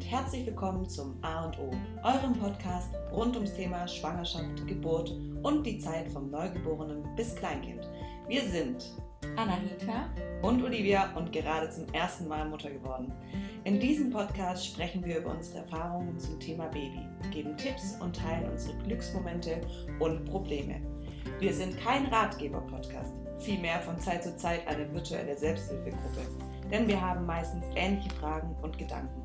und herzlich willkommen zum A und O, eurem Podcast rund ums Thema Schwangerschaft, Geburt und die Zeit vom Neugeborenen bis Kleinkind. Wir sind Anahita und Olivia und gerade zum ersten Mal Mutter geworden. In diesem Podcast sprechen wir über unsere Erfahrungen zum Thema Baby, geben Tipps und teilen unsere Glücksmomente und Probleme. Wir sind kein Ratgeber-Podcast, vielmehr von Zeit zu Zeit eine virtuelle Selbsthilfegruppe, denn wir haben meistens ähnliche Fragen und Gedanken.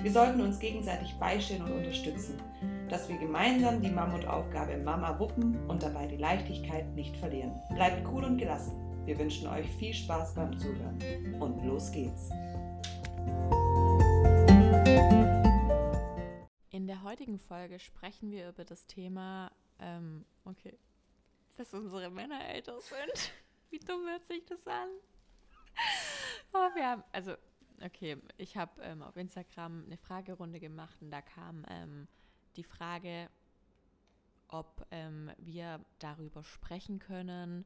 Wir sollten uns gegenseitig beistehen und unterstützen, dass wir gemeinsam die Mammutaufgabe Mama wuppen und dabei die Leichtigkeit nicht verlieren. Bleibt cool und gelassen. Wir wünschen euch viel Spaß beim Zuhören. Und los geht's. In der heutigen Folge sprechen wir über das Thema, ähm, okay, dass unsere Männer älter sind. Wie dumm hört sich das an? Aber wir haben, also, okay, ich habe ähm, auf Instagram eine Fragerunde gemacht und da kam ähm, die Frage, ob ähm, wir darüber sprechen können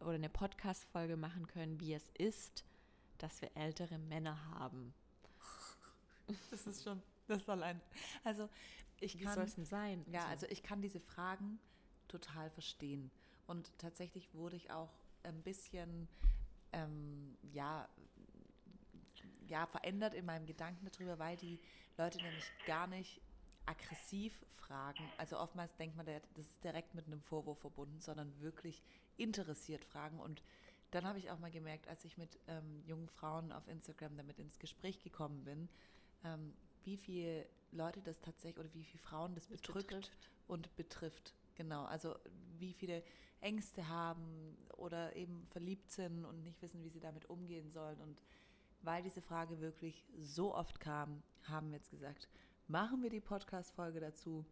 oder eine Podcast-Folge machen können, wie es ist, dass wir ältere Männer haben. Das ist schon, das ist allein. Also ich Wie kann, soll es denn sein? ja, also ich kann diese Fragen total verstehen. Und tatsächlich wurde ich auch ein bisschen, ähm, ja, ja, verändert in meinem Gedanken darüber, weil die Leute nämlich gar nicht aggressiv fragen. Also oftmals denkt man, das ist direkt mit einem Vorwurf verbunden, sondern wirklich interessiert fragen. Und dann habe ich auch mal gemerkt, als ich mit ähm, jungen Frauen auf Instagram damit ins Gespräch gekommen bin, ähm, wie viele Leute das tatsächlich oder wie viele Frauen das Es bedrückt betrifft. und betrifft. Genau, also wie viele Ängste haben oder eben verliebt sind und nicht wissen, wie sie damit umgehen sollen. Und weil diese Frage wirklich so oft kam, haben wir jetzt gesagt, machen wir die Podcast-Folge dazu.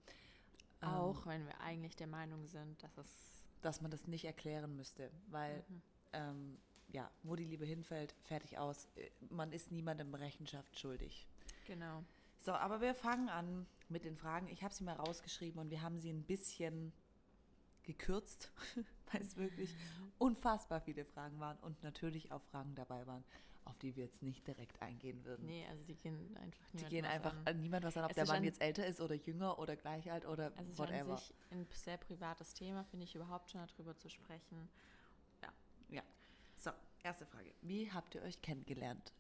Ähm, Auch wenn wir eigentlich der Meinung sind, dass es. dass man das nicht erklären müsste, weil Mhm. ähm, ja, wo die Liebe hinfällt, fertig aus. Äh, Man ist niemandem Rechenschaft schuldig. Genau. So, aber wir fangen an mit den Fragen. Ich habe sie mal rausgeschrieben und wir haben sie ein bisschen gekürzt, weil es wirklich unfassbar viele Fragen waren und natürlich auch Fragen dabei waren, auf die wir jetzt nicht direkt eingehen würden. Nee, also die gehen einfach die niemandem gehen was einfach an. an niemand was an, ob Es der Mann ein- jetzt älter ist oder jünger oder gleich alt oder Also es ist an whatever. ein sehr privates Thema, finde ich, überhaupt schon darüber zu sprechen. Ja. So, erste Frage. Wie habt ihr euch kennengelernt?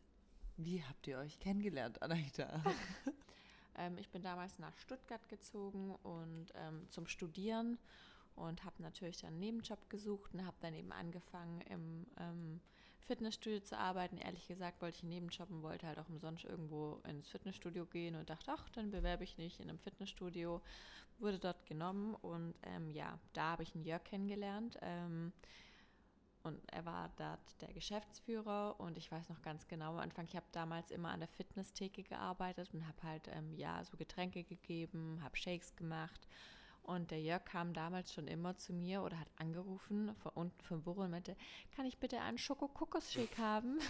Wie habt ihr euch kennengelernt, Anahita? Ähm, ich bin damals nach Stuttgart gezogen und ähm, zum Studieren und habe natürlich dann einen Nebenjob gesucht und habe dann eben angefangen im ähm, Fitnessstudio zu arbeiten. Ehrlich gesagt wollte ich einen Nebenjob wollte halt auch umsonst irgendwo ins Fitnessstudio gehen und dachte, ach, dann bewerbe ich mich in einem Fitnessstudio. Wurde dort genommen und ähm, ja, da habe ich einen Jörg kennengelernt. Ähm, und er war dort der Geschäftsführer und ich weiß noch ganz genau am Anfang, ich habe damals immer an der Fitnesstheke gearbeitet und habe halt ähm, ja so Getränke gegeben, habe Shakes gemacht und der Jörg kam damals schon immer zu mir oder hat angerufen von unten vom Büro und meinte, kann ich bitte einen Schoko-Kokos-Shake haben?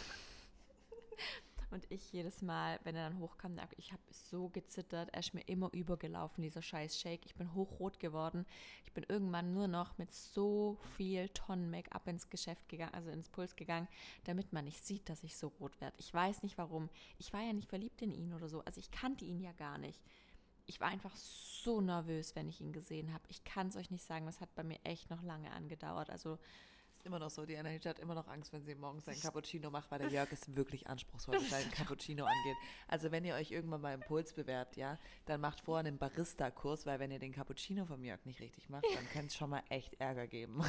Und ich jedes Mal, wenn er dann hochkam, ich habe so gezittert, er ist mir immer übergelaufen, dieser scheiß Shake. Ich bin hochrot geworden. Ich bin irgendwann nur noch mit so viel Tonnen Make-up ins Geschäft gegangen, also ins Puls gegangen, damit man nicht sieht, dass ich so rot werde. Ich weiß nicht warum. Ich war ja nicht verliebt in ihn oder so. Also ich kannte ihn ja gar nicht. Ich war einfach so nervös, wenn ich ihn gesehen habe. Ich kann es euch nicht sagen, es hat bei mir echt noch lange angedauert. Also Ist immer noch so, die Anahita hat immer noch Angst, wenn sie morgens einen Cappuccino macht, weil der Jörg ist wirklich anspruchsvoll, was seinen Cappuccino angeht. Also wenn ihr euch irgendwann mal im Puls bewerbt, ja, dann macht vorher einen Barista-Kurs, weil wenn ihr den Cappuccino vom Jörg nicht richtig macht, dann kann es schon mal echt Ärger geben.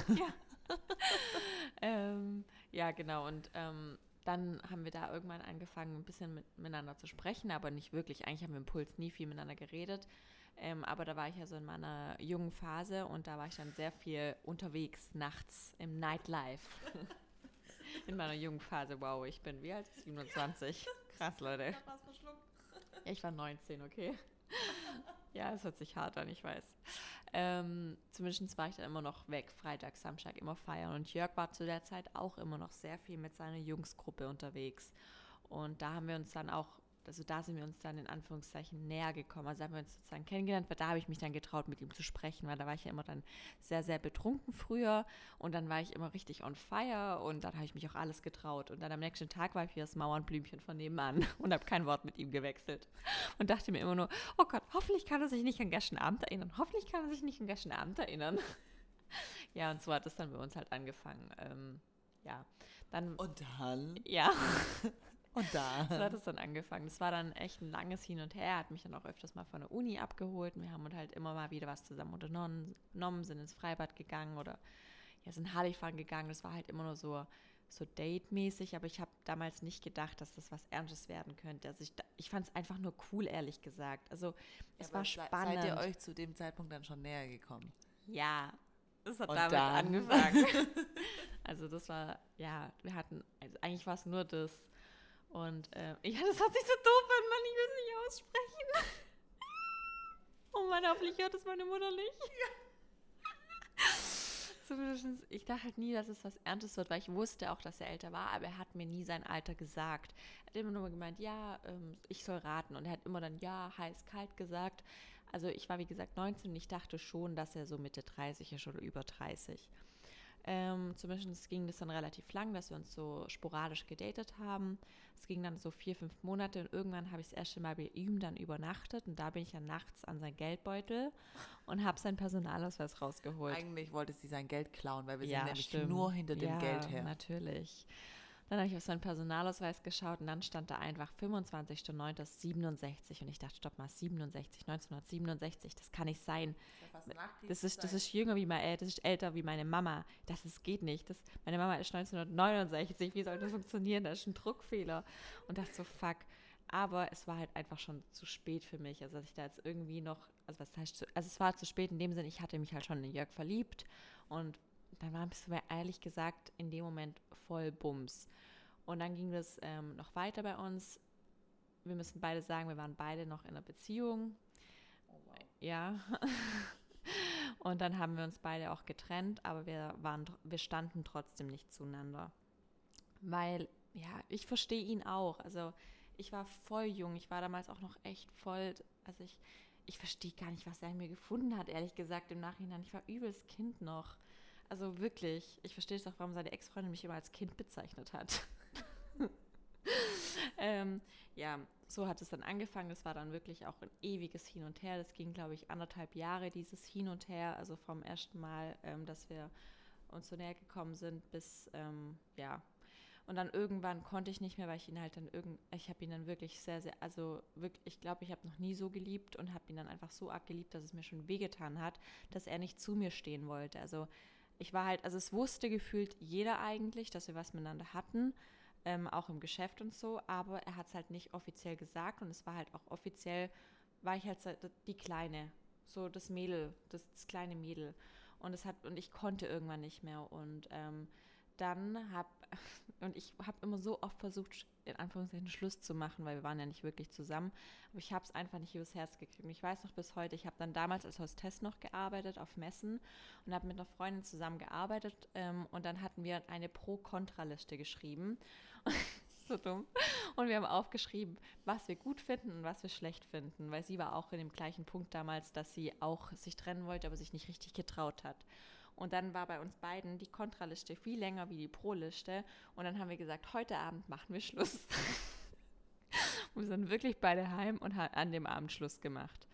ähm, ja, genau. Und ähm, dann haben wir da irgendwann angefangen, ein bisschen mit, miteinander zu sprechen, aber nicht wirklich. Eigentlich haben wir im Puls nie viel miteinander geredet. Ähm, aber da war ich ja so in meiner jungen Phase und da war ich dann sehr viel unterwegs, nachts im Nightlife. in meiner jungen Phase. Wow, ich bin wie alt? 27. Krass, Leute. Ich war 19, okay. Ja, es hört sich hart an, ich weiß. Ähm, zumindest war ich dann immer noch weg, Freitag, Samstag, immer feiern. Und Jörg war zu der Zeit auch immer noch sehr viel mit seiner Jungsgruppe unterwegs. Und da haben wir uns dann auch also da sind wir uns dann in Anführungszeichen näher gekommen. Also haben wir uns sozusagen kennengelernt, weil da habe ich mich dann getraut, mit ihm zu sprechen, weil da war ich ja immer dann sehr, sehr betrunken früher und dann war ich immer richtig on fire und dann habe ich mich auch alles getraut. Und dann am nächsten Tag war ich wie das Mauernblümchen von nebenan und habe kein Wort mit ihm gewechselt. Und dachte mir immer nur, oh Gott, hoffentlich kann er sich nicht an gestern Abend erinnern. Hoffentlich kann er sich nicht an gestern Abend erinnern. ja, und so hat es dann bei uns halt angefangen. Ähm, ja, dann. Und dann? Ja. Und da. So hat es dann angefangen. Das war dann echt ein langes Hin und Her. Er hat mich dann auch öfters mal von der Uni abgeholt und wir haben halt immer mal wieder was zusammen unternommen, sind ins Freibad gegangen oder ja, sind Harley-Fahren gegangen. Das war halt immer nur so, so Date-mäßig, aber ich habe damals nicht gedacht, dass das was Ernstes werden könnte. Also ich, ich fand es einfach nur cool, ehrlich gesagt. Also es Ja, war spannend. Seid ihr euch zu dem Zeitpunkt dann schon näher gekommen? Ja, das hat Und damit dann? angefangen. also das war, ja, wir hatten, also eigentlich war es nur das. Und äh, ja, das hat sich so doof an, Mann, ich will es nicht aussprechen. oh Mann, hoffentlich hört es meine Mutter nicht. Zumindest, ich dachte halt nie, dass es was Ernstes wird, weil ich wusste auch, dass er älter war, aber er hat mir nie sein Alter gesagt. Er hat immer nur gemeint, ja, ähm, ich soll raten. Und er hat immer dann ja, heiß, kalt gesagt. Also ich war wie gesagt 19 und ich dachte schon, dass er so Mitte 30 ist oder über 30. Ähm, zumindest ging das dann relativ lang, dass wir uns so sporadisch gedatet haben. Es ging dann so vier, fünf Monate und irgendwann habe ich das erste Mal bei ihm dann übernachtet und da bin ich dann nachts an sein Geldbeutel und habe seinen Personalausweis rausgeholt. Eigentlich wollte sie sein Geld klauen, weil wir Ja, sind nämlich stimmt. nur hinter dem ja, Geld her. natürlich. Dann habe ich auf seinen Personalausweis geschaut und dann stand da einfach 25.09.67 und ich dachte, stopp mal, 67, 1967, das kann nicht sein. Das ist, das ist jünger wie meine, das ist älter wie meine Mama. Dachte, das geht nicht. Das, meine Mama ist 1969. Wie soll das funktionieren? Da ist ein Druckfehler. Und dachte so, fuck. Aber es war halt einfach schon zu spät für mich. Also, dass ich da jetzt irgendwie noch, also was heißt, also es war zu spät in dem Sinn, ich hatte mich halt schon in Jörg verliebt. Und dann war es mir ehrlich gesagt in dem Moment voll Bums. Und dann ging das ähm, noch weiter bei uns. Wir müssen beide sagen, wir waren beide noch in einer Beziehung. Ja. Und dann haben wir uns beide auch getrennt, aber wir waren, wir standen trotzdem nicht zueinander. Weil, ja, ich verstehe ihn auch. Also ich war voll jung, ich war damals auch noch echt voll, also ich, ich verstehe gar nicht, was er in mir gefunden hat, ehrlich gesagt, im Nachhinein. Ich war übelst Kind noch. Also wirklich, ich verstehe es auch, warum seine Ex-Freundin mich immer als Kind bezeichnet hat. ähm, ja, so hat es dann angefangen. Das war dann wirklich auch ein ewiges Hin und Her. Das ging, glaube ich, anderthalb Jahre, dieses Hin und Her. Also vom ersten Mal, ähm, dass wir uns so näher gekommen sind, bis, ähm, ja. Und dann irgendwann konnte ich nicht mehr, weil ich ihn halt dann irgend, ich habe ihn dann wirklich sehr, sehr, also wirklich, ich glaube, ich habe noch nie so geliebt und habe ihn dann einfach so arg geliebt, dass es mir schon wehgetan hat, dass er nicht zu mir stehen wollte. Also ich war halt, also es wusste gefühlt jeder eigentlich, dass wir was miteinander hatten, ähm, auch im Geschäft und so, aber er hat es halt nicht offiziell gesagt und es war halt auch offiziell, war ich halt die Kleine, so das Mädel, das, das kleine Mädel. Und es hat, und ich konnte irgendwann nicht mehr. Und ähm, dann habe, und ich habe immer so oft versucht, in Anführungszeichen Schluss zu machen, weil wir waren ja nicht wirklich zusammen. Aber ich habe es einfach nicht übers Herz gekriegt. Und ich weiß noch bis heute, ich habe dann damals als Hostess noch gearbeitet auf Messen und habe mit einer Freundin zusammen gearbeitet. Ähm, und dann hatten wir eine Pro-Kontra-Liste geschrieben. so dumm. Und wir haben aufgeschrieben, was wir gut finden und was wir schlecht finden, weil sie war auch in dem gleichen Punkt damals, dass sie auch sich trennen wollte, aber sich nicht richtig getraut hat. Und dann war bei uns beiden die Kontraliste viel länger wie die Pro-Liste. Und dann haben wir gesagt, heute Abend machen wir Schluss. wir sind wirklich beide heim und haben an dem Abend Schluss gemacht.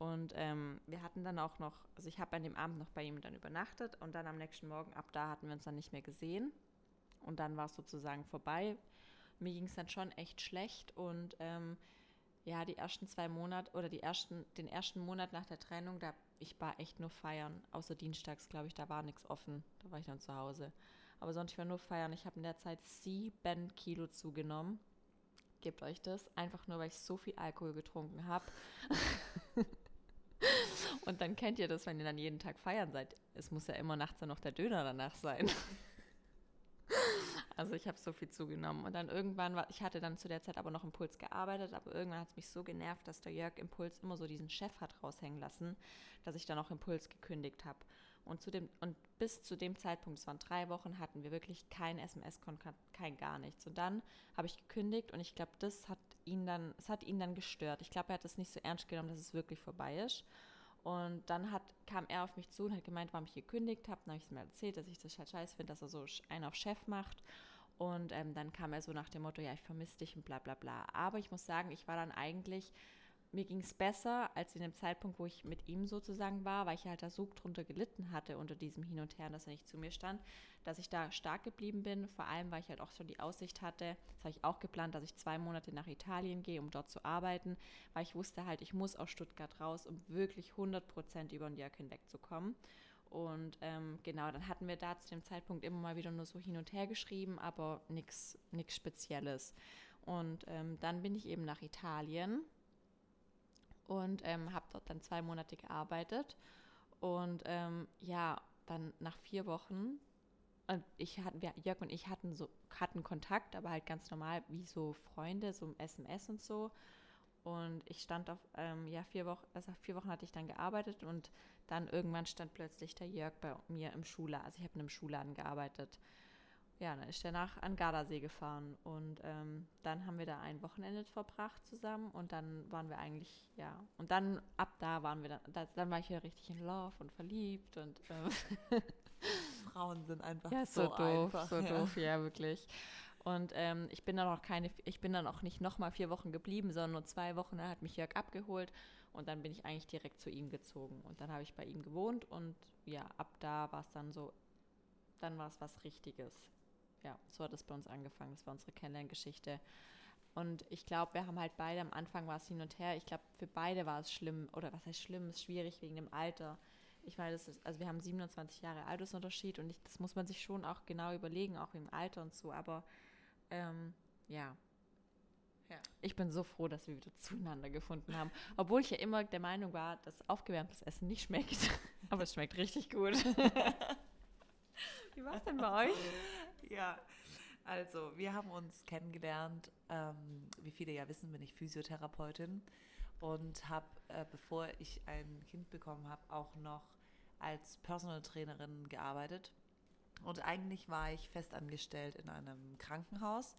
Und ähm, wir hatten dann auch noch, also ich habe an dem Abend noch bei ihm dann übernachtet und dann am nächsten Morgen, ab da hatten wir uns dann nicht mehr gesehen. Und dann war es sozusagen vorbei. Mir ging es dann schon echt schlecht und ähm, ja, die ersten zwei Monate oder die ersten, den ersten Monat nach der Trennung, da ich war echt nur feiern, außer dienstags, glaube ich, da war nichts offen. Da war ich dann zu Hause. Aber sonst ich war nur feiern. Ich habe in der Zeit sieben Kilo zugenommen. Gebt euch das. Einfach nur, weil ich so viel Alkohol getrunken habe. Und dann kennt ihr das, wenn ihr dann jeden Tag feiern seid. Es muss ja immer nachts dann noch der Döner danach sein. Also ich habe so viel zugenommen. Und dann irgendwann war, ich hatte dann zu der Zeit aber noch im Puls gearbeitet, aber irgendwann hat es mich so genervt, dass der Jörg im Puls immer so diesen Chef hat raushängen lassen, dass ich dann auch im Puls gekündigt habe. Und, und bis zu dem Zeitpunkt, es waren drei Wochen, hatten wir wirklich kein SMS-Kontakt, kein gar nichts. Und dann habe ich gekündigt und ich glaube, das hat ihn dann, es hat ihn dann gestört. Ich glaube, er hat es nicht so ernst genommen, dass es wirklich vorbei ist. Und dann hat, kam er auf mich zu und hat gemeint, warum ich gekündigt habe. Dann habe ich es mir erzählt, dass ich das halt scheiße finde, dass er so einen auf Chef macht. Und ähm, dann kam er so nach dem Motto, ja, ich vermisse dich und bla bla bla. Aber ich muss sagen, ich war dann eigentlich mir ging es besser als in dem Zeitpunkt, wo ich mit ihm sozusagen war, weil ich halt da so drunter gelitten hatte unter diesem Hin und Her, dass er nicht zu mir stand, dass ich da stark geblieben bin. Vor allem, weil ich halt auch schon die Aussicht hatte, das habe ich auch geplant, dass ich zwei Monate nach Italien gehe, um dort zu arbeiten, weil ich wusste halt, ich muss aus Stuttgart raus, um wirklich 100 Prozent über den Jörg hinwegzukommen. Und ähm, genau, dann hatten wir da zu dem Zeitpunkt immer mal wieder nur so hin und her geschrieben, aber nichts Spezielles. Und ähm, dann bin ich eben nach Italien und ähm, habe dort dann zwei Monate gearbeitet. Und ähm, ja, dann nach vier Wochen, und ich hatten, wir, Jörg und ich hatten so hatten Kontakt, aber halt ganz normal wie so Freunde, so im SMS und so. Und ich stand auf, ähm, ja, vier Wochen, also vier Wochen hatte ich dann gearbeitet und dann irgendwann stand plötzlich der Jörg bei mir im Schulladen. Also ich habe in einem Schulladen gearbeitet ja, dann ist er nach an Gardasee gefahren und ähm, dann haben wir da ein Wochenende verbracht zusammen und dann waren wir eigentlich, ja, und dann ab da waren wir dann, da, dann war ich wieder richtig in Love und verliebt und ähm, Frauen sind einfach ja, so, so doof, einfach. so ja. doof, ja, wirklich. Und ähm, ich bin dann auch keine, ich bin dann auch nicht nochmal vier Wochen geblieben, sondern nur zwei Wochen. Da hat mich Jörg abgeholt und dann bin ich eigentlich direkt zu ihm gezogen. Und dann habe ich bei ihm gewohnt und ja, ab da war es dann so, dann war es was Richtiges ja, so hat es bei uns angefangen. Das war unsere Kennenlerngeschichte. Und ich glaube, wir haben halt beide, am Anfang war es hin und her. Ich glaube, für beide war es schlimm, oder was heißt schlimm, ist schwierig wegen dem Alter. Ich meine, das ist, also wir haben 27 Jahre Altersunterschied und ich, das muss man sich schon auch genau überlegen, auch im Alter und so. Aber ähm, ja. ja. Ich bin so froh, dass wir wieder zueinander gefunden haben. Obwohl ich ja immer der Meinung war, dass aufgewärmtes Essen nicht schmeckt. Aber es schmeckt richtig gut. Wie war es denn bei euch? Ja, also wir haben uns kennengelernt. Ähm, wie viele ja wissen, bin ich Physiotherapeutin und habe, äh, bevor ich ein Kind bekommen habe, auch noch als Personal Trainerin gearbeitet. Und eigentlich war ich festangestellt in einem Krankenhaus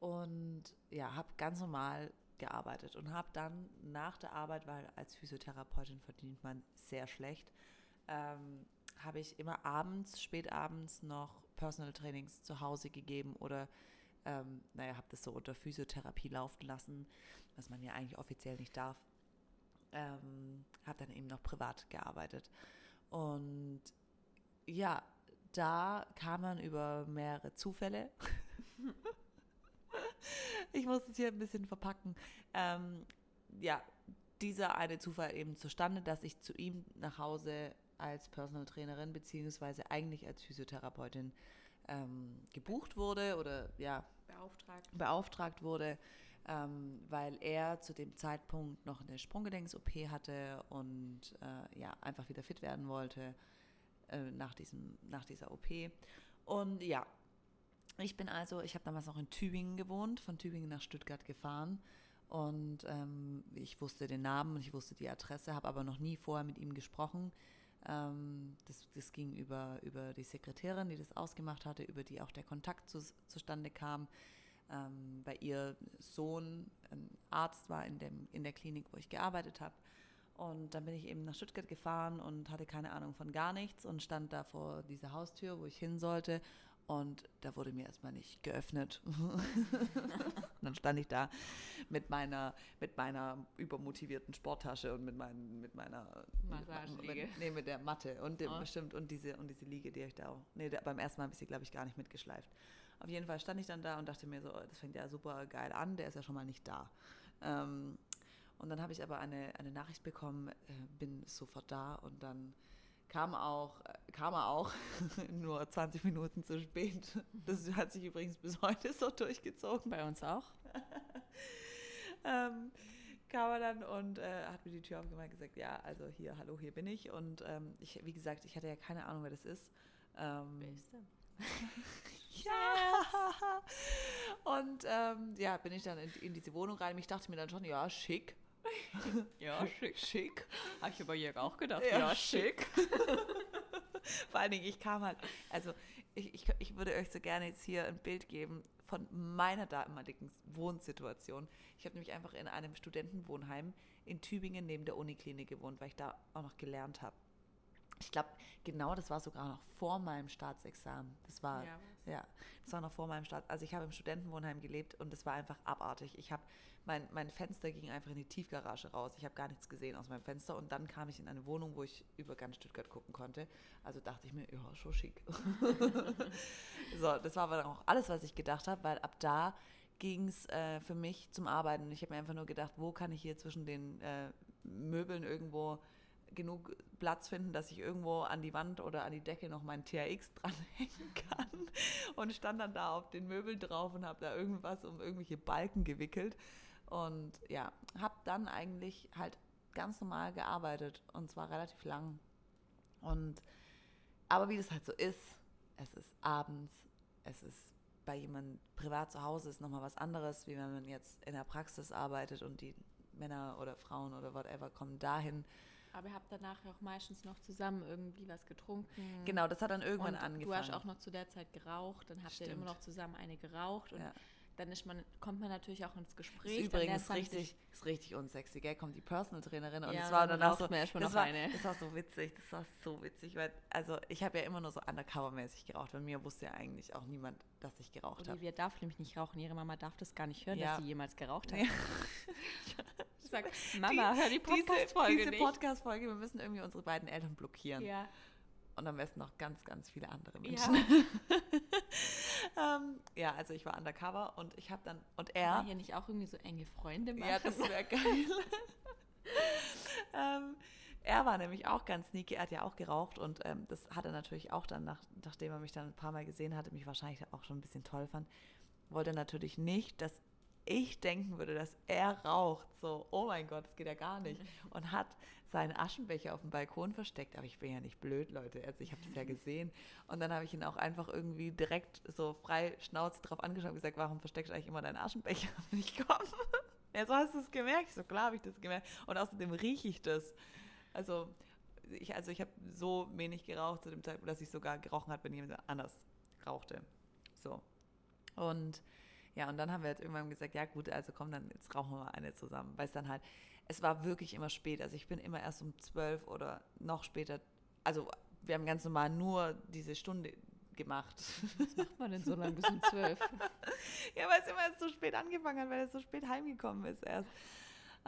und ja, habe ganz normal gearbeitet und habe dann nach der Arbeit, weil als Physiotherapeutin verdient man sehr schlecht, ähm, habe ich immer abends, spät abends noch Personal Trainings zu Hause gegeben oder ähm, naja, habe das so unter Physiotherapie laufen lassen, was man ja eigentlich offiziell nicht darf. Ähm, habe dann eben noch privat gearbeitet. Und ja, da kam man über mehrere Zufälle. ich muss es hier ein bisschen verpacken. Ähm, ja, dieser eine Zufall eben zustande, dass ich zu ihm nach Hause als Personal Trainerin beziehungsweise eigentlich als Physiotherapeutin ähm, gebucht wurde oder ja beauftragt, beauftragt wurde, ähm, weil er zu dem Zeitpunkt noch eine Sprunggelenks-OP hatte und äh, ja einfach wieder fit werden wollte äh, nach, diesem, nach dieser OP. Und ja, ich bin also, ich habe damals noch in Tübingen gewohnt, von Tübingen nach Stuttgart gefahren. Und ähm, ich wusste den Namen und ich wusste die Adresse, habe aber noch nie vorher mit ihm gesprochen. Ähm, das, das ging über, über die Sekretärin, die das ausgemacht hatte, über die auch der Kontakt zu, zustande kam, ähm, weil ihr Sohn ein Arzt war in, dem, in der Klinik, wo ich gearbeitet habe. Und dann bin ich eben nach Stuttgart gefahren und hatte keine Ahnung von gar nichts und stand da vor dieser Haustür, wo ich hin sollte und da wurde mir erstmal nicht geöffnet. dann stand ich da mit meiner, mit meiner übermotivierten Sporttasche und mit, mein, mit meiner Massageliege. Mit, nee, mit der Matte und dem, Oh. bestimmt und diese und diese Liege, die ich da auch. Nee, da, beim ersten Mal habe ich sie, glaube ich, gar nicht mitgeschleift. Auf jeden Fall stand ich dann da und dachte mir so, oh, das fängt ja super geil an, der ist ja schon mal nicht da. Ähm, und dann habe ich aber eine, eine Nachricht bekommen, äh, bin sofort da und dann kam auch, äh, kam er auch nur 20 Minuten zu spät. Das hat sich übrigens bis heute so durchgezogen. Bei uns auch. Ähm, kam er dann und äh, hat mir die Tür aufgemacht und gesagt, ja, also hier, hallo, hier bin ich. Und ähm, ich, wie gesagt, ich hatte ja keine Ahnung, wer das ist. Ähm, ja. Und ähm, ja, bin ich dann in, in diese Wohnung rein. Ich dachte mir dann schon, ja, schick. Ja, schick. Schick. Habe ich über Jörg auch gedacht. Ja, schick. Vor allen Dingen, ich kam halt, also ich, ich, ich würde euch so gerne jetzt hier ein Bild geben von meiner damaligen Wohnsituation. Ich habe nämlich einfach in einem Studentenwohnheim in Tübingen neben der Uniklinik gewohnt, weil ich da auch noch gelernt habe. Ich glaube, genau das war sogar noch vor meinem Staatsexamen. Das war, ja, ja, das war noch vor meinem Start. Also ich habe im Studentenwohnheim gelebt und es war einfach abartig. Ich habe, mein, mein Fenster ging einfach in die Tiefgarage raus. Ich habe gar nichts gesehen aus meinem Fenster und dann kam ich in eine Wohnung, wo ich über ganz Stuttgart gucken konnte. Also dachte ich mir, ja, schon schick. so, das war aber dann auch alles, was ich gedacht habe, weil ab da ging es äh, für mich zum Arbeiten. Ich habe mir einfach nur gedacht, wo kann ich hier zwischen den äh, Möbeln irgendwo genug Platz finden, dass ich irgendwo an die Wand oder an die Decke noch meinen THX dranhängen kann. Und stand dann da auf den Möbeln drauf und habe da irgendwas um irgendwelche Balken gewickelt. Und ja, habe dann eigentlich halt ganz normal gearbeitet und zwar relativ lang. Und aber wie das halt so ist, es ist abends, es ist bei jemandem privat zu Hause ist nochmal was anderes, wie wenn man jetzt in der Praxis arbeitet und die Männer oder Frauen oder whatever kommen dahin aber ihr habt danach auch meistens noch zusammen irgendwie was getrunken. Genau, das hat dann irgendwann und angefangen. Du hast auch noch zu der Zeit geraucht, dann habt Stimmt. ihr immer noch zusammen eine geraucht und ja. dann ist man, kommt man natürlich auch ins Gespräch. Ist übrigens richtig, ist richtig unsexy, gell? Kommt die Personal Trainerin und ja, es war dann auch so, das, war, eine. das war so witzig, das war so witzig, weil, also ich habe ja immer nur so undercover-mäßig geraucht, bei mir wusste ja eigentlich auch niemand, dass ich geraucht habe. Olivia darf nämlich nicht rauchen, ihre Mama darf das gar nicht hören, ja. dass sie jemals geraucht hat. Sag, Mama, die, hör die Podcast-Folge Diese, diese Podcast-Folge, wir müssen irgendwie unsere beiden Eltern blockieren. Ja. Und am besten noch ganz, ganz viele andere Menschen. Ja, ähm, ja also ich war undercover und ich habe dann, und er... War hier nicht auch irgendwie so enge Freunde machen? Ja, das wäre geil. ähm, er war nämlich auch ganz sneaky, er hat ja auch geraucht und ähm, das hat er natürlich auch dann, nach, nachdem er mich dann ein paar Mal gesehen hatte, mich wahrscheinlich auch schon ein bisschen toll fand, wollte natürlich nicht, dass ich denken würde, dass er raucht, so, oh mein Gott, das geht ja gar nicht. Und hat seinen Aschenbecher auf dem Balkon versteckt. Aber ich bin ja nicht blöd, Leute. Also ich habe das ja gesehen. Und dann habe ich ihn auch einfach irgendwie direkt so frei Schnauze drauf angeschaut und gesagt, warum versteckst du eigentlich immer deinen Aschenbecher, wenn ich komme? Ja, so hast du es gemerkt. Ich so, klar habe ich das gemerkt. Und außerdem rieche ich das. Also ich, also ich habe so wenig geraucht zu dem Zeitpunkt, dass ich sogar gerochen habe, wenn jemand anders rauchte. So. Und ja, und dann haben wir halt irgendwann gesagt, ja gut, also komm, dann jetzt rauchen wir mal eine zusammen. Weil es dann halt, es war wirklich immer spät. Also ich bin immer erst um zwölf oder noch später, also wir haben ganz normal nur diese Stunde gemacht. Was macht man denn so lange bis um zwölf? ja, weil es immer erst so spät angefangen hat, weil es so spät heimgekommen ist erst.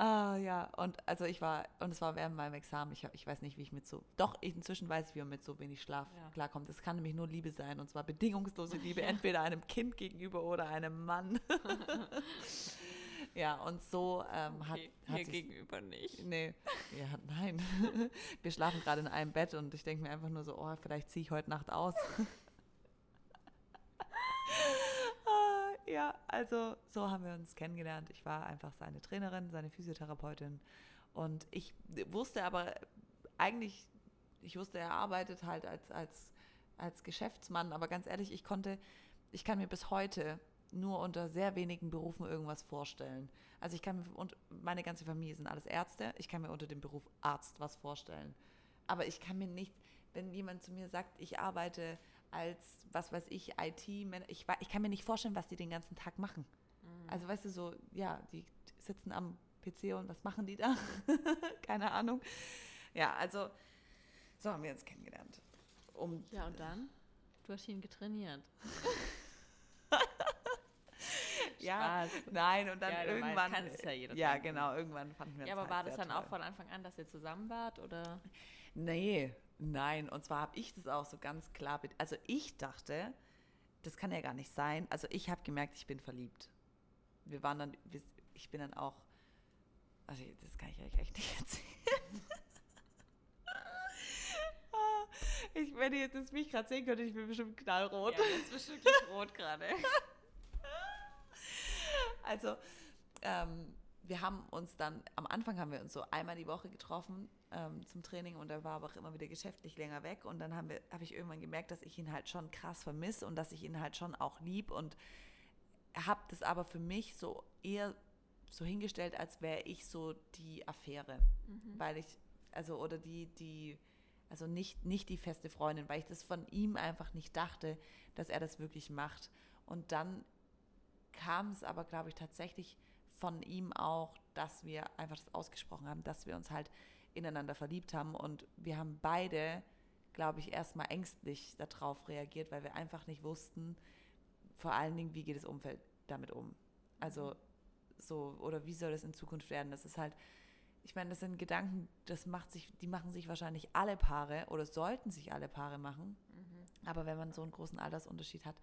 Ah, ja, und also ich war, und es war während meinem Examen, ich, ich weiß nicht, wie ich mit so, doch, inzwischen weiß ich, wie man mit so wenig Schlaf ja. klarkommt. Es kann nämlich nur Liebe sein, und zwar bedingungslose Liebe, entweder einem Kind gegenüber oder einem Mann. ja, und so ähm, okay, hat, hat Mir gegenüber nicht. Nee, ja, nein. Wir schlafen gerade in einem Bett und ich denke mir einfach nur so, oh, vielleicht ziehe ich heute Nacht aus. Ja, also so haben wir uns kennengelernt. Ich war einfach seine Trainerin, seine Physiotherapeutin. Und ich wusste aber eigentlich, ich wusste, er arbeitet halt als, als, als Geschäftsmann, aber ganz ehrlich, ich konnte, ich kann mir bis heute nur unter sehr wenigen Berufen irgendwas vorstellen. Also ich kann mir, und meine ganze Familie sind alles Ärzte, ich kann mir unter dem Beruf Arzt was vorstellen. Aber ich kann mir nicht, wenn jemand zu mir sagt, ich arbeite als, was weiß ich, IT, ich, ich kann mir nicht vorstellen, was die den ganzen Tag machen. Mhm. Also weißt du, so, ja, die sitzen am PC und was machen die da? Keine Ahnung. Ja, also so haben wir uns kennengelernt. Um ja, und dann? Du hast ihn getrainiert. ja, nein, und dann ja, irgendwann. Weißt, ja, ja genau, irgendwann fanden wir Ja, aber halt war das dann toll. auch von Anfang an, dass ihr zusammen wart, oder? Nee, Nein, und zwar habe ich das auch so ganz klar. Also ich dachte, das kann ja gar nicht sein. Also ich habe gemerkt, ich bin verliebt. Wir waren dann, ich bin dann auch, also das kann ich euch echt nicht erzählen. ich, wenn ihr jetzt mich gerade sehen könntet, ich bin bestimmt knallrot. Ja, jetzt bist du wirklich rot gerade. also, ähm, wir haben uns dann, am Anfang haben wir uns so einmal die Woche getroffen ähm, zum Training und er war aber auch immer wieder geschäftlich länger weg und dann habe hab ich irgendwann gemerkt, dass ich ihn halt schon krass vermisse und dass ich ihn halt schon auch lieb und habe das aber für mich so eher so hingestellt, als wäre ich so die Affäre, mhm. weil ich, also oder die, die, also nicht, nicht die feste Freundin, weil ich das von ihm einfach nicht dachte, dass er das wirklich macht. Und dann kam es aber, glaube ich, tatsächlich von ihm auch, dass wir einfach das ausgesprochen haben, dass wir uns halt ineinander verliebt haben und wir haben beide, glaube ich, erstmal ängstlich darauf reagiert, weil wir einfach nicht wussten, vor allen Dingen, wie geht das Umfeld damit um. Also so, oder wie soll das in Zukunft werden? Das ist halt, ich meine, das sind Gedanken, das macht sich, die machen sich wahrscheinlich alle Paare oder sollten sich alle Paare machen. Mhm. Aber wenn man so einen großen Altersunterschied hat,